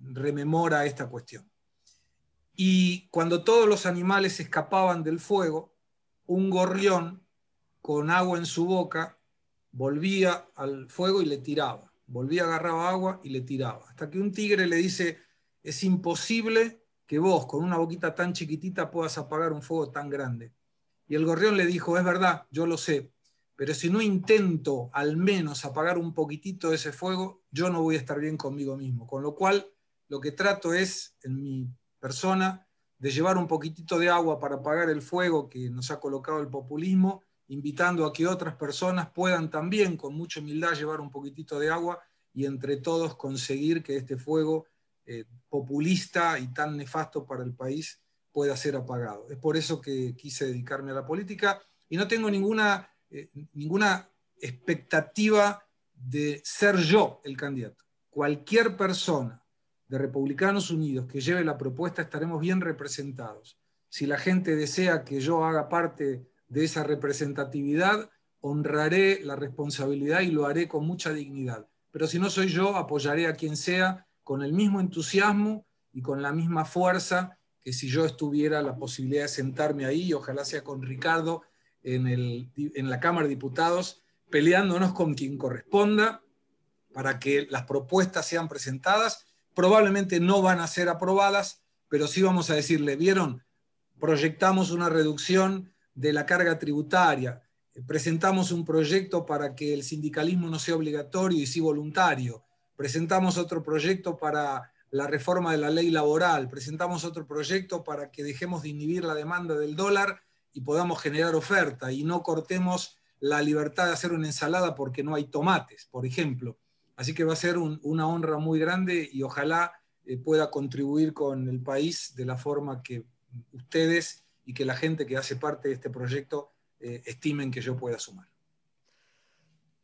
rememora esta cuestión. Y cuando todos los animales escapaban del fuego, un gorrión con agua en su boca volvía al fuego y le tiraba. Volvía, agarraba agua y le tiraba. Hasta que un tigre le dice, es imposible que vos con una boquita tan chiquitita puedas apagar un fuego tan grande. Y el gorrión le dijo, es verdad, yo lo sé, pero si no intento al menos apagar un poquitito ese fuego, yo no voy a estar bien conmigo mismo. Con lo cual, lo que trato es, en mi persona, de llevar un poquitito de agua para apagar el fuego que nos ha colocado el populismo, invitando a que otras personas puedan también, con mucha humildad, llevar un poquitito de agua y entre todos conseguir que este fuego eh, populista y tan nefasto para el país pueda ser apagado. Es por eso que quise dedicarme a la política y no tengo ninguna, eh, ninguna expectativa de ser yo el candidato. Cualquier persona de Republicanos Unidos que lleve la propuesta estaremos bien representados. Si la gente desea que yo haga parte de esa representatividad, honraré la responsabilidad y lo haré con mucha dignidad. Pero si no soy yo, apoyaré a quien sea con el mismo entusiasmo y con la misma fuerza que si yo estuviera la posibilidad de sentarme ahí, ojalá sea con Ricardo, en, el, en la Cámara de Diputados, peleándonos con quien corresponda para que las propuestas sean presentadas. Probablemente no van a ser aprobadas, pero sí vamos a decirle, ¿vieron? Proyectamos una reducción de la carga tributaria, presentamos un proyecto para que el sindicalismo no sea obligatorio y sí voluntario, presentamos otro proyecto para la reforma de la ley laboral, presentamos otro proyecto para que dejemos de inhibir la demanda del dólar y podamos generar oferta y no cortemos la libertad de hacer una ensalada porque no hay tomates, por ejemplo. Así que va a ser una honra muy grande y ojalá eh, pueda contribuir con el país de la forma que ustedes y que la gente que hace parte de este proyecto eh, estimen que yo pueda sumar.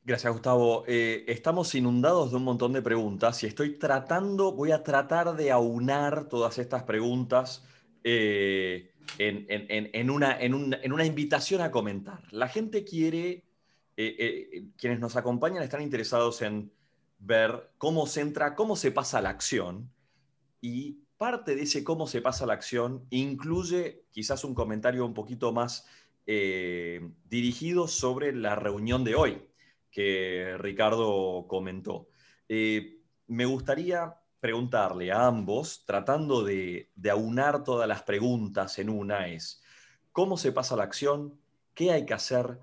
Gracias, Gustavo. Eh, estamos inundados de un montón de preguntas y estoy tratando, voy a tratar de aunar todas estas preguntas eh, en, una, invitación a comentar. La gente quiere, eh, quienes nos acompañan están interesados en ver cómo se entra, cómo se pasa la acción y parte de ese cómo se pasa la acción incluye quizás un comentario un poquito más dirigido sobre la reunión de hoy que Ricardo comentó. Eh, me gustaría preguntarle a ambos, tratando de, aunar todas las preguntas en una, es cómo se pasa la acción, qué hay que hacer,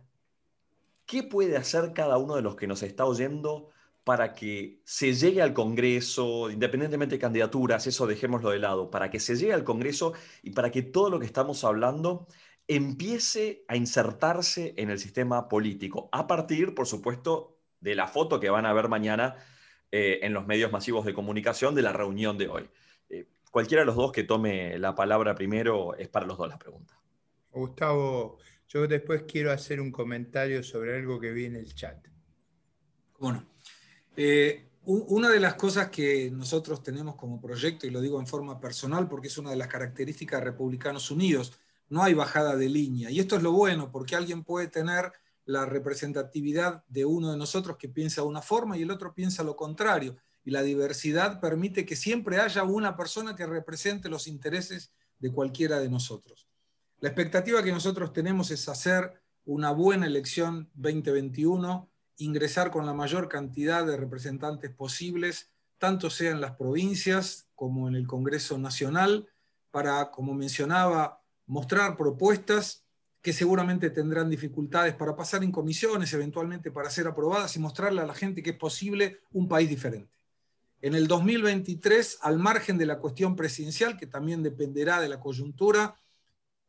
qué puede hacer cada uno de los que nos está oyendo para que se llegue al Congreso, independientemente de candidaturas, eso dejémoslo de lado, para que se llegue al Congreso y para que todo lo que estamos hablando empiece a insertarse en el sistema político, a partir, por supuesto, de la foto que van a ver mañana eh, en los medios masivos de comunicación de la reunión de hoy. Eh, cualquiera de los dos que tome la palabra primero es para los dos la pregunta. Gustavo, yo después quiero hacer un comentario sobre algo que vi en el chat. Bueno, eh, una de las cosas que nosotros tenemos como proyecto, y lo digo en forma personal porque es una de las características de Republicanos Unidos, no hay bajada de línea. Y esto es lo bueno, porque alguien puede tener la representatividad de uno de nosotros que piensa una forma y el otro piensa lo contrario. Y la diversidad permite que siempre haya una persona que represente los intereses de cualquiera de nosotros. La expectativa que nosotros tenemos es hacer una buena elección 2021, ingresar con la mayor cantidad de representantes posibles, tanto sea en las provincias como en el Congreso Nacional, para, como mencionaba, mostrar propuestas que seguramente tendrán dificultades para pasar en comisiones, eventualmente para ser aprobadas y mostrarle a la gente que es posible un país diferente. En el 2023, al margen de la cuestión presidencial, que también dependerá de la coyuntura,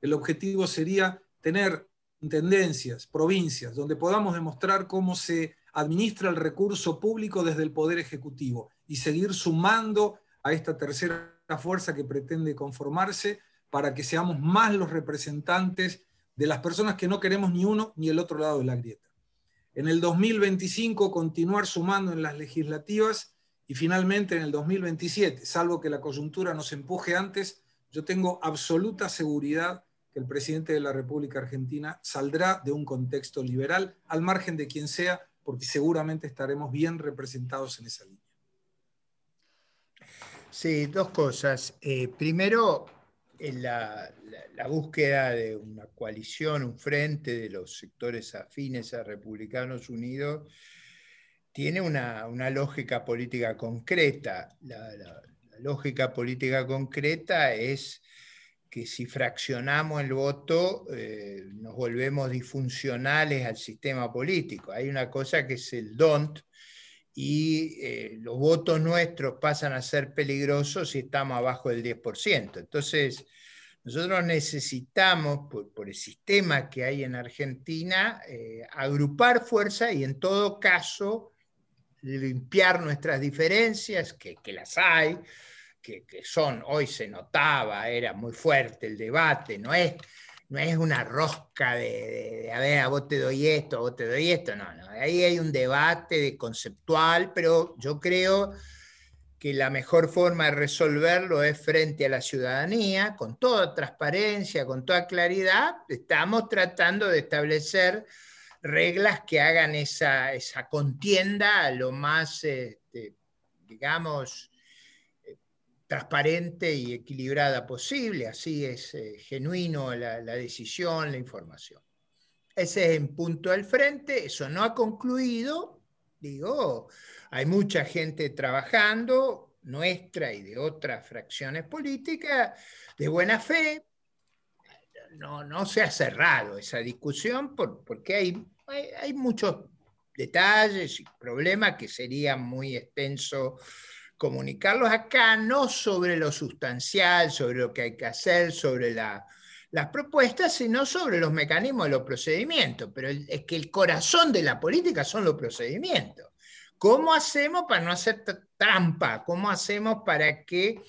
el objetivo sería tener intendencias, provincias, donde podamos demostrar cómo se administra el recurso público desde el Poder Ejecutivo y seguir sumando a esta tercera fuerza que pretende conformarse para que seamos más los representantes de las personas que no queremos ni uno ni el otro lado de la grieta. En el 2025 continuar sumando en las legislativas y finalmente en el 2027, salvo que la coyuntura nos empuje antes, yo tengo absoluta seguridad que el presidente de la República Argentina saldrá de un contexto liberal, al margen de quien sea, porque seguramente estaremos bien representados en esa línea. Sí, dos cosas. Eh, primero, la, búsqueda de una coalición, un frente de los sectores afines a Republicanos Unidos, tiene una, lógica política concreta. La, lógica política concreta es que si fraccionamos el voto eh, nos volvemos disfuncionales al sistema político. Hay una cosa que es el don't y eh, los votos nuestros pasan a ser peligrosos si estamos abajo del 10%. Entonces, nosotros necesitamos, por, el sistema que hay en Argentina, eh, agrupar fuerza y en todo caso limpiar nuestras diferencias, que, que las hay, que, son, hoy se notaba, era muy fuerte el debate, no es, no es una rosca de, a ver, a vos te doy esto, a vos te doy esto, no, no, ahí hay un debate de conceptual, pero yo creo que la mejor forma de resolverlo es frente a la ciudadanía, con toda transparencia, con toda claridad, estamos tratando de establecer reglas que hagan esa, esa contienda lo más, este, digamos, transparente y equilibrada posible, así es eh, genuino la, decisión, la información. Ese es en punto del frente, eso no ha concluido, digo, hay mucha gente trabajando, nuestra y de otras fracciones políticas, de buena fe, no, no se ha cerrado esa discusión porque hay, hay, muchos detalles y problemas que serían muy extenso comunicarlos acá, no sobre lo sustancial, sobre lo que hay que hacer, sobre las propuestas, sino sobre los mecanismos de los procedimientos. Pero es que el corazón de la política son los procedimientos. ¿Cómo hacemos para no hacer trampa? ¿Cómo hacemos para que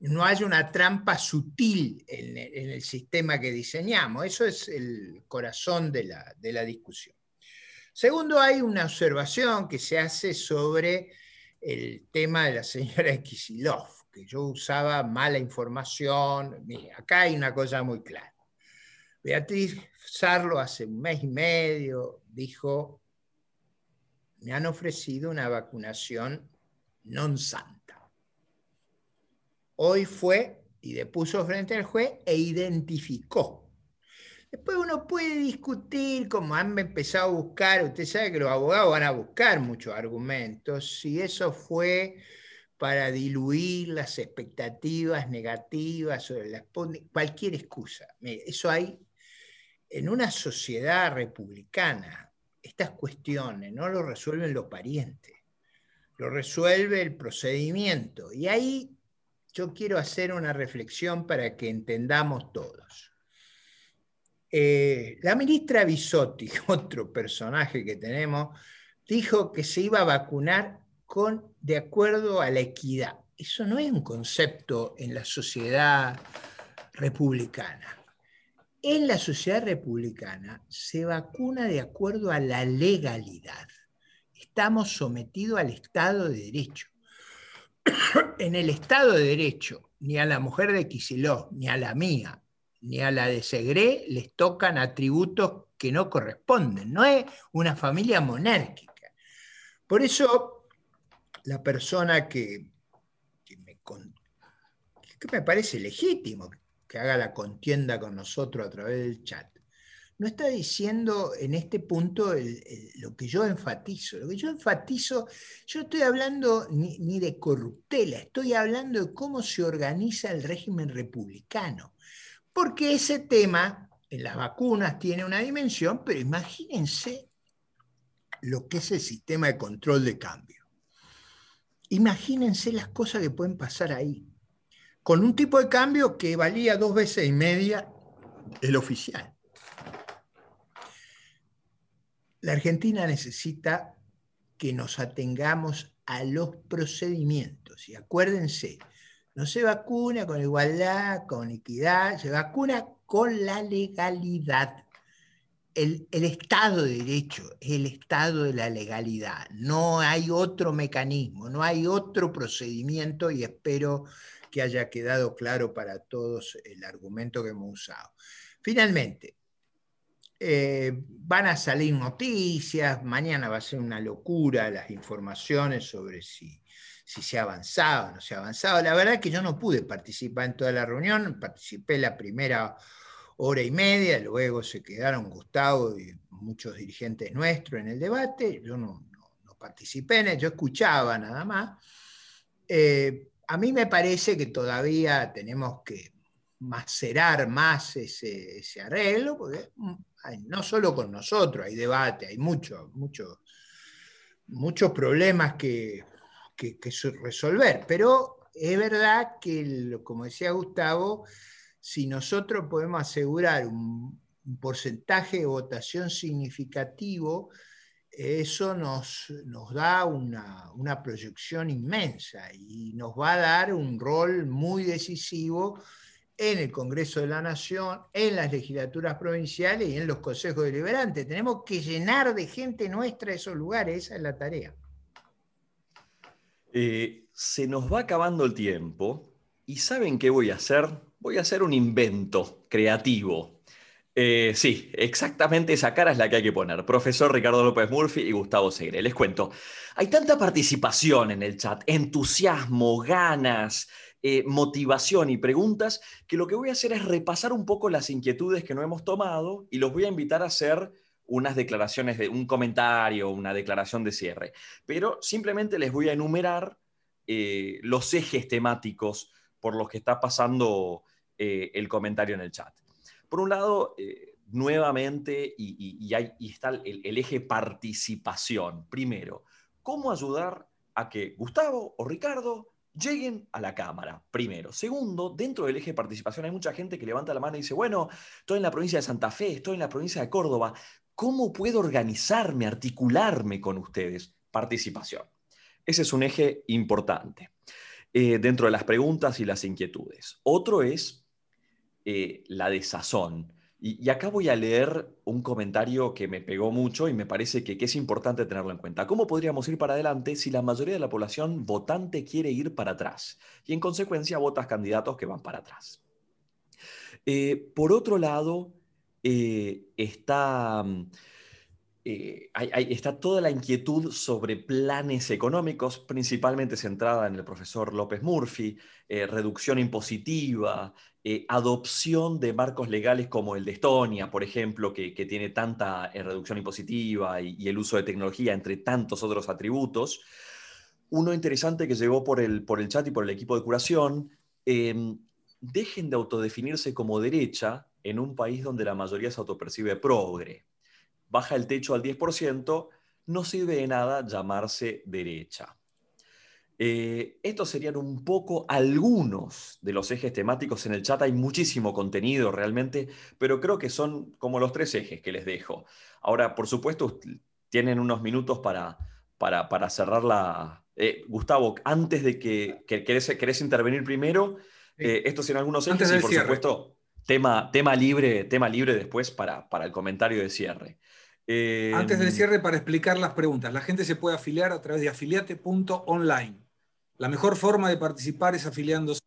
no haya una trampa sutil en, el sistema que diseñamos? Eso es el corazón de la, de la discusión. Segundo, hay una observación que se hace sobre el tema de la señora Kisilov, que yo usaba mala información. Acá hay una cosa muy clara. Beatriz Sarlo hace un mes y medio dijo, me han ofrecido una vacunación non santa. Hoy fue y le puso frente al juez e identificó Después uno puede discutir, como han empezado a buscar, usted sabe que los abogados van a buscar muchos argumentos, si eso fue para diluir las expectativas negativas sobre la cualquier excusa. Eso hay en una sociedad republicana. Estas cuestiones no lo resuelven los parientes, lo resuelve el procedimiento. Y ahí yo quiero hacer una reflexión para que entendamos todos. Eh, la ministra Bisotti, otro personaje que tenemos, dijo que se iba a vacunar con, de acuerdo a la equidad. Eso no es un concepto en la sociedad republicana. En la sociedad republicana se vacuna de acuerdo a la legalidad. Estamos sometidos al Estado de Derecho. en el Estado de Derecho, ni a la mujer de Quisiló, ni a la mía, ni a la de Segre les tocan atributos que no corresponden. No es una familia monárquica. Por eso, la persona que, me, que me parece legítimo que haga la contienda con nosotros a través del chat, no está diciendo en este punto lo que yo enfatizo. Lo que yo enfatizo, yo estoy hablando ni, de corruptela, estoy hablando de cómo se organiza el régimen republicano. Porque ese tema en las vacunas tiene una dimensión, pero imagínense lo que es el sistema de control de cambio. Imagínense las cosas que pueden pasar ahí. Con un tipo de cambio que valía dos veces y media el oficial. La Argentina necesita que nos atengamos a los procedimientos. Y acuérdense, no se vacuna con igualdad, con equidad, se vacuna con la legalidad. El, Estado de Derecho es el Estado de la legalidad. No hay otro mecanismo, no hay otro procedimiento y espero que haya quedado claro para todos el argumento que hemos usado. Finalmente, eh, van a salir noticias, mañana va a ser una locura las informaciones sobre si, si se ha avanzado o no se ha avanzado. La verdad es que yo no pude participar en toda la reunión, participé la primera hora y media, luego se quedaron Gustavo y muchos dirigentes nuestros en el debate, yo no, participé en yo escuchaba nada más. Eh, a mí me parece que todavía tenemos que macerar más ese, ese arreglo, porque mm, no solo con nosotros, hay debate, hay muchos, muchos, muchos problemas que, que, resolver, pero es verdad que, como decía Gustavo, si nosotros podemos asegurar un, porcentaje de votación significativo, eso nos, nos da una, una, proyección inmensa y nos va a dar un rol muy decisivo en el Congreso de la Nación, en las legislaturas provinciales y en los consejos deliberantes. Tenemos que llenar de gente nuestra esos lugares, esa es la tarea. Eh, se nos va acabando el tiempo y ¿saben qué voy a hacer? Voy a hacer un invento creativo. Eh, sí, exactamente esa cara es la que hay que poner. Profesor Ricardo López Murphy y Gustavo Segre. Les cuento, hay tanta participación en el chat, entusiasmo, ganas, eh, motivación y preguntas, que lo que voy a hacer es repasar un poco las inquietudes que no hemos tomado y los voy a invitar a hacer unas declaraciones de un comentario, una declaración de cierre. Pero simplemente les voy a enumerar eh, los ejes temáticos por los que está pasando eh, el comentario en el chat. Por un lado, nuevamente, y, está el eje participación. Primero, ¿cómo ayudar a que Gustavo o Ricardo lleguen a la Cámara, primero. Segundo, dentro del eje participación hay mucha gente que levanta la mano y dice, bueno, estoy en la provincia de Santa Fe, estoy en la provincia de Córdoba, ¿cómo puedo organizarme, articularme con ustedes? Participación. Ese es un eje importante eh, dentro de las preguntas y las inquietudes. Otro es eh, la desazón. Y, acá voy a leer un comentario que me pegó mucho y me parece que, es importante tenerlo en cuenta. ¿Cómo podríamos ir para adelante si la mayoría de la población votante quiere ir para atrás? Y en consecuencia votas candidatos que van para atrás. Eh, por otro lado, eh, está, mm, eh, está toda la inquietud sobre planes económicos, principalmente centrada en el profesor López Murphy, reducción impositiva, eh, adopción de marcos legales como el de Estonia, por ejemplo, que, tiene tanta eh, reducción impositiva y, el uso de tecnología, entre tantos otros atributos. Uno interesante que llegó por el, por el chat y por el equipo de curación, em, dejen de autodefinirse como derecha en un país donde la mayoría se autopercibe progre. Baja el techo al 10%, no sirve de nada llamarse derecha. Eh, estos serían un poco algunos de los ejes temáticos en el chat. Hay muchísimo contenido realmente, pero creo que son como los tres ejes que les dejo. Ahora, por supuesto, tienen unos minutos para, para, cerrar la... Eh, Gustavo, antes de que, querés, intervenir primero, eh, estos en algunos ejes y por supuesto tema, tema, libre, tema libre después para, para el comentario de cierre. Antes del cierre, para explicar las preguntas, la gente se puede afiliar a través de afiliate.online. La mejor forma de participar es afiliándose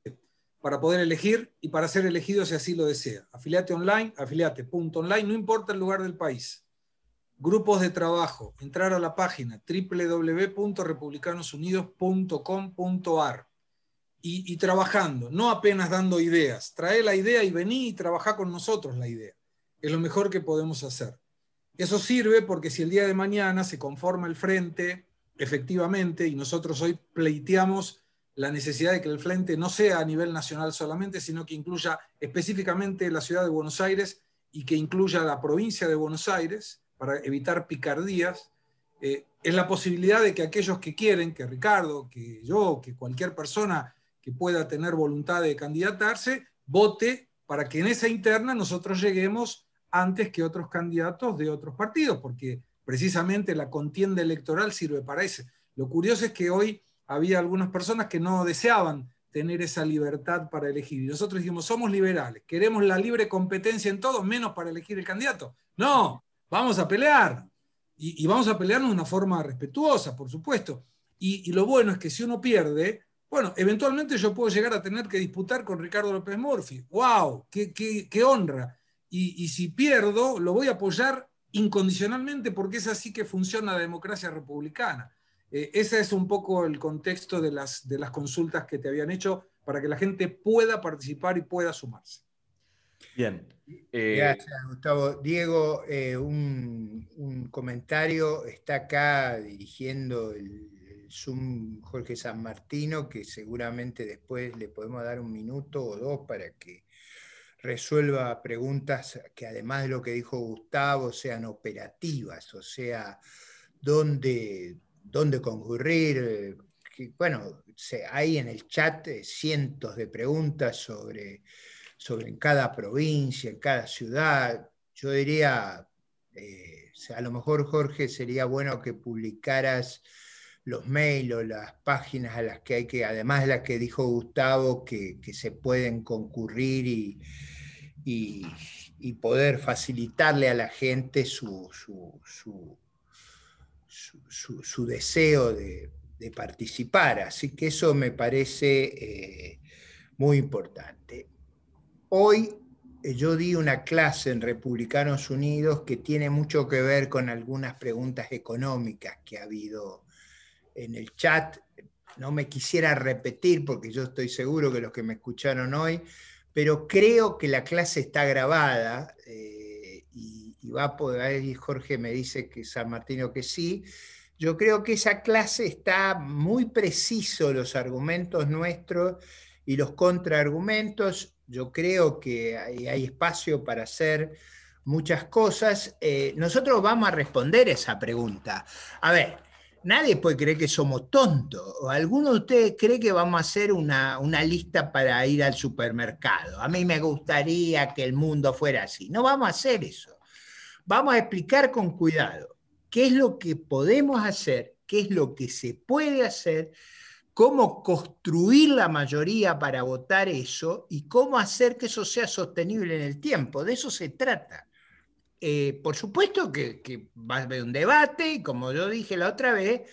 para poder elegir y para ser elegido si así lo desea. Afiliate online, afiliate.online, no importa el lugar del país. Grupos de trabajo, entrar a la página www.republicanosunidos.com.ar y, trabajando, no apenas dando ideas. Trae la idea y vení y trabajá con nosotros la idea. Es lo mejor que podemos hacer. Eso sirve porque si el día de mañana se conforma el frente, efectivamente, y nosotros hoy pleiteamos la necesidad de que el frente no sea a nivel nacional solamente, sino que incluya específicamente la ciudad de Buenos Aires y que incluya la provincia de Buenos Aires para evitar picardías, eh, es la posibilidad de que aquellos que quieren, que Ricardo, que yo, que cualquier persona que pueda tener voluntad de candidatarse, vote para que en esa interna nosotros lleguemos antes que otros candidatos de otros partidos, porque precisamente la contienda electoral sirve para eso. Lo curioso es que hoy había algunas personas que no deseaban tener esa libertad para elegir. Y nosotros dijimos, somos liberales, queremos la libre competencia en todo, menos para elegir el candidato. No, vamos a pelear. Y, vamos a pelearnos de una forma respetuosa, por supuesto. Y, lo bueno es que si uno pierde, bueno, eventualmente yo puedo llegar a tener que disputar con Ricardo López Murphy. ¡Wow! ¡Qué, qué, honra! Y, y si pierdo, lo voy a apoyar incondicionalmente porque es así que funciona la democracia republicana. Eh, ese es un poco el contexto de las, de las consultas que te habían hecho para que la gente pueda participar y pueda sumarse. Bien. Eh, Gracias, Gustavo. Diego, eh, un, comentario. Está acá dirigiendo el, Jorge San Martino, que seguramente después le podemos dar un minuto o dos para que resuelva preguntas que además de lo que dijo Gustavo sean operativas, o sea, dónde, dónde concurrir. bueno, hay en el chat eh, cientos de preguntas sobre, sobre en cada provincia, en cada ciudad. Yo diría, eh, a lo mejor Jorge sería bueno que publicaras los mails o las páginas a las que hay que, además de las que dijo Gustavo, que, se pueden concurrir y, y, poder facilitarle a la gente su, su, deseo de, participar. Así que eso me parece eh, muy importante. Hoy eh, yo di una clase en Republicanos Unidos que tiene mucho que ver con algunas preguntas económicas que ha habido en el chat. No me quisiera repetir porque yo estoy seguro que los que me escucharon hoy, pero creo que la clase está grabada eh, y, va a poder, y Jorge me dice que San Martino que sí, yo creo que esa clase está muy preciso los argumentos nuestros y los contraargumentos. Yo creo que hay, espacio para hacer muchas cosas. Eh, nosotros vamos a responder esa pregunta. A ver, nadie puede creer que somos tontos. ¿O alguno de ustedes cree que vamos a hacer una, una, lista para ir al supermercado? A mí me gustaría que el mundo fuera así. No vamos a hacer eso. Vamos a explicar con cuidado qué es lo que podemos hacer, qué es lo que se puede hacer, cómo construir la mayoría para votar eso y cómo hacer que eso sea sostenible en el tiempo. De eso se trata. Eh, por supuesto que, va a haber un debate y como yo dije la otra vez,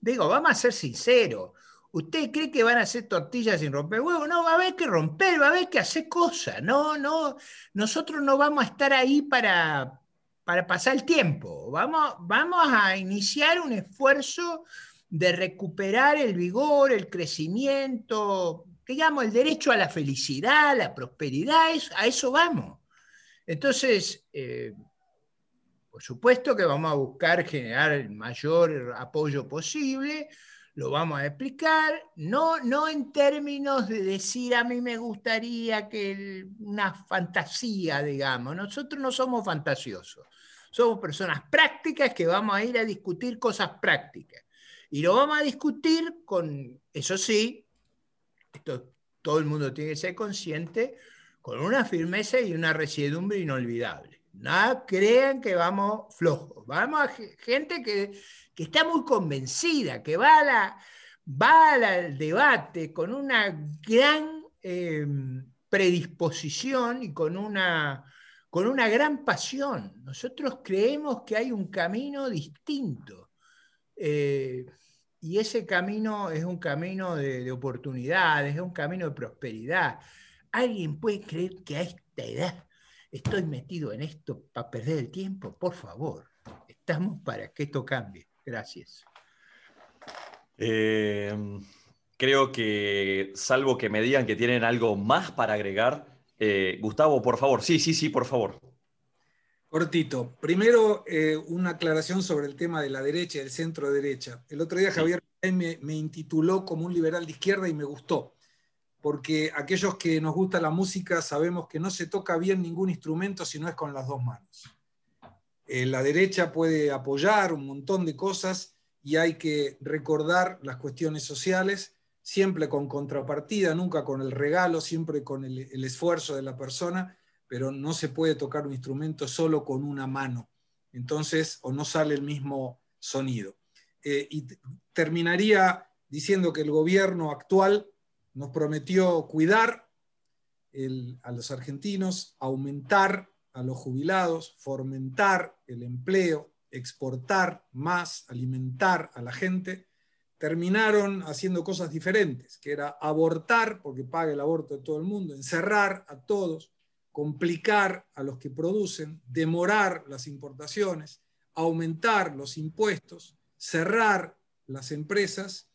digo, vamos a ser sinceros. ¿Usted cree que van a hacer tortillas sin romper huevos? No, va a haber que romper, va a haber que hacer cosas. No, no, nosotros no vamos a estar ahí para, para pasar el tiempo. Vamos, vamos a iniciar un esfuerzo de recuperar el vigor, el crecimiento, digamos, el derecho a la felicidad, a la prosperidad, a eso vamos. Entonces, eh, por supuesto que vamos a buscar generar el mayor apoyo posible, lo vamos a explicar, no, no en términos de decir a mí me gustaría que una fantasía, digamos, nosotros no somos fantasiosos, somos personas prácticas que vamos a ir a discutir cosas prácticas. Y lo vamos a discutir con, eso sí, esto todo el mundo tiene que ser consciente, con una firmeza y una resiedumbre inolvidable. No crean que vamos flojos, vamos a gente que, está muy convencida, que va, a la, va al debate con una gran eh, predisposición y con una con una gran pasión. Nosotros creemos que hay un camino distinto. Eh, y ese camino es un camino de, oportunidades, es un camino de prosperidad. ¿Alguien puede creer que a esta edad estoy metido en esto para perder el tiempo? Por favor, estamos para que esto cambie. Gracias. Eh, creo que, salvo que me digan que tienen algo más para agregar, eh, Gustavo, por favor. Sí, sí, sí, por favor. Cortito. Primero, eh, una aclaración sobre el tema de la derecha y el centro derecha. El otro día Javier me, me, intituló como un liberal de izquierda y me gustó, porque aquellos que nos gusta la música sabemos que no se toca bien ningún instrumento si no es con las dos manos. Eh, la derecha puede apoyar un montón de cosas y hay que recordar las cuestiones sociales siempre con contrapartida, nunca con el regalo, siempre con el, esfuerzo de la persona, pero no se puede tocar un instrumento solo con una mano. entonces, o no sale el mismo sonido. Eh, y terminaría diciendo que el gobierno actual nos prometió cuidar a los argentinos, aumentar a los jubilados, fomentar el empleo, exportar más, alimentar a la gente, terminaron haciendo cosas diferentes, que era abortar, porque paga el aborto de todo el mundo, encerrar a todos, complicar a los que producen, demorar las importaciones, aumentar los impuestos, cerrar las empresas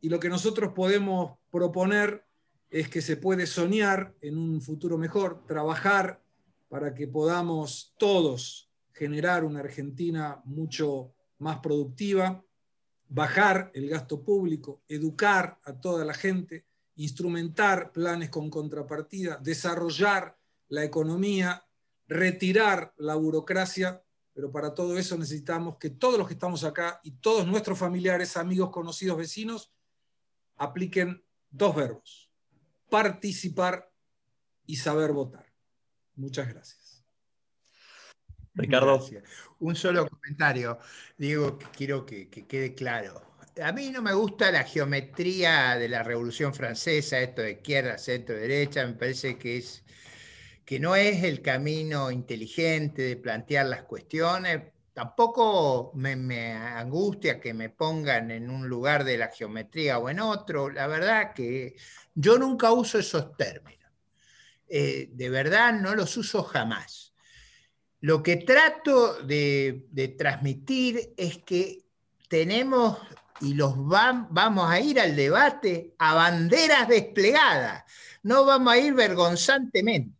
y lo que nosotros podemos proponer es que se puede soñar en un futuro mejor, trabajar para que podamos todos generar una Argentina mucho más productiva, bajar el gasto público, educar a toda la gente, instrumentar planes con contrapartida, desarrollar la economía, retirar la burocracia, pero para todo eso necesitamos que todos los que estamos acá y todos nuestros familiares, amigos, conocidos, vecinos, apliquen dos verbos, participar y saber votar. Muchas gracias. Ricardo. Un solo comentario. Digo, quiero que, que quede claro. A mí no me gusta la geometría de la Revolución Francesa, esto de izquierda, centro, derecha, me parece que es que no es el camino inteligente de plantear las cuestiones. Tampoco me, angustia que me pongan en un lugar de la geometría o en otro. La verdad que yo nunca uso esos términos. Eh, de verdad no los uso jamás. Lo que trato de, transmitir es que tenemos y los vamos a ir al debate a banderas desplegadas. No vamos a ir vergonzantemente.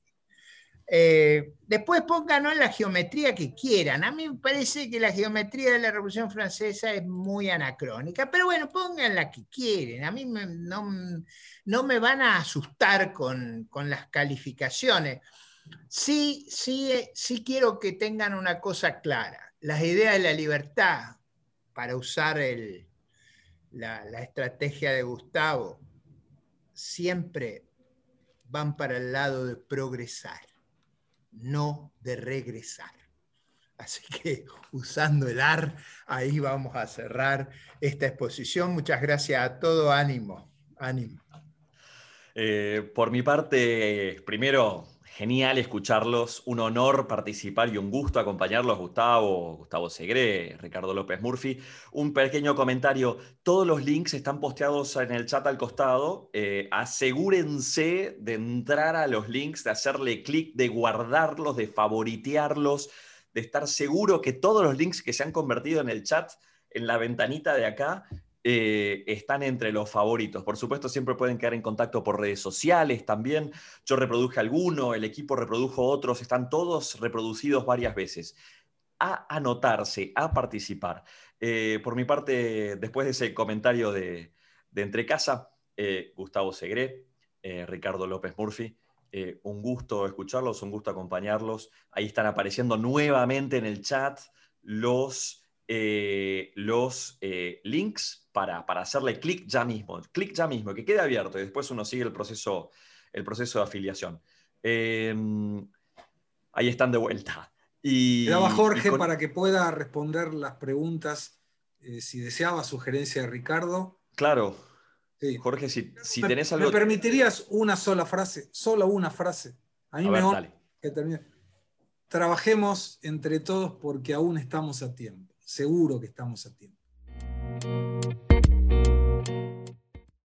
Eh, después pónganos la geometría que quieran. A mí me parece que la geometría de la Revolución Francesa es muy anacrónica, pero bueno, pongan la que quieren. A mí no, me van a asustar con, las calificaciones. Sí, sí, sí quiero que tengan una cosa clara. Las ideas de la libertad, para usar la, la estrategia de Gustavo, siempre van para el lado de progresar no de regresar. Así que usando el AR, ahí vamos a cerrar esta exposición. Muchas gracias a todo. Ánimo, ánimo. Eh, por mi parte, primero, Genial escucharlos, un honor participar y un gusto acompañarlos, Gustavo, Gustavo Segre, Ricardo López Murphy. Un pequeño comentario, todos los links están posteados en el chat al costado. Eh, asegúrense de entrar a los links, de hacerle clic, de guardarlos, de favoritearlos, de estar seguro que todos los links que se han convertido en el chat, en la ventanita de acá, eh, están entre los favoritos. Por supuesto, siempre pueden quedar en contacto por redes sociales también. Yo reproduje alguno, el equipo reprodujo otros, están todos reproducidos varias veces. A anotarse, a participar. Eh, por mi parte, después de ese comentario de, de Entre Casa, eh, Gustavo Segre, Ricardo López Murphy, un gusto escucharlos, un gusto acompañarlos. Ahí están apareciendo nuevamente en el chat los, los links para, hacerle clic ya mismo, clic ya mismo, que quede abierto y después uno sigue el proceso, el proceso de afiliación. Em, ahí están de vuelta. Y, Daba Jorge para que pueda responder las preguntas, eh, si deseaba sugerencia de Ricardo. Claro. Jorge, si, si tenés algo... ¿Me permitirías una sola frase? Solo una frase. A mí me ver, que termine. Trabajemos entre todos porque aún estamos a tiempo. Seguro que estamos a tiempo.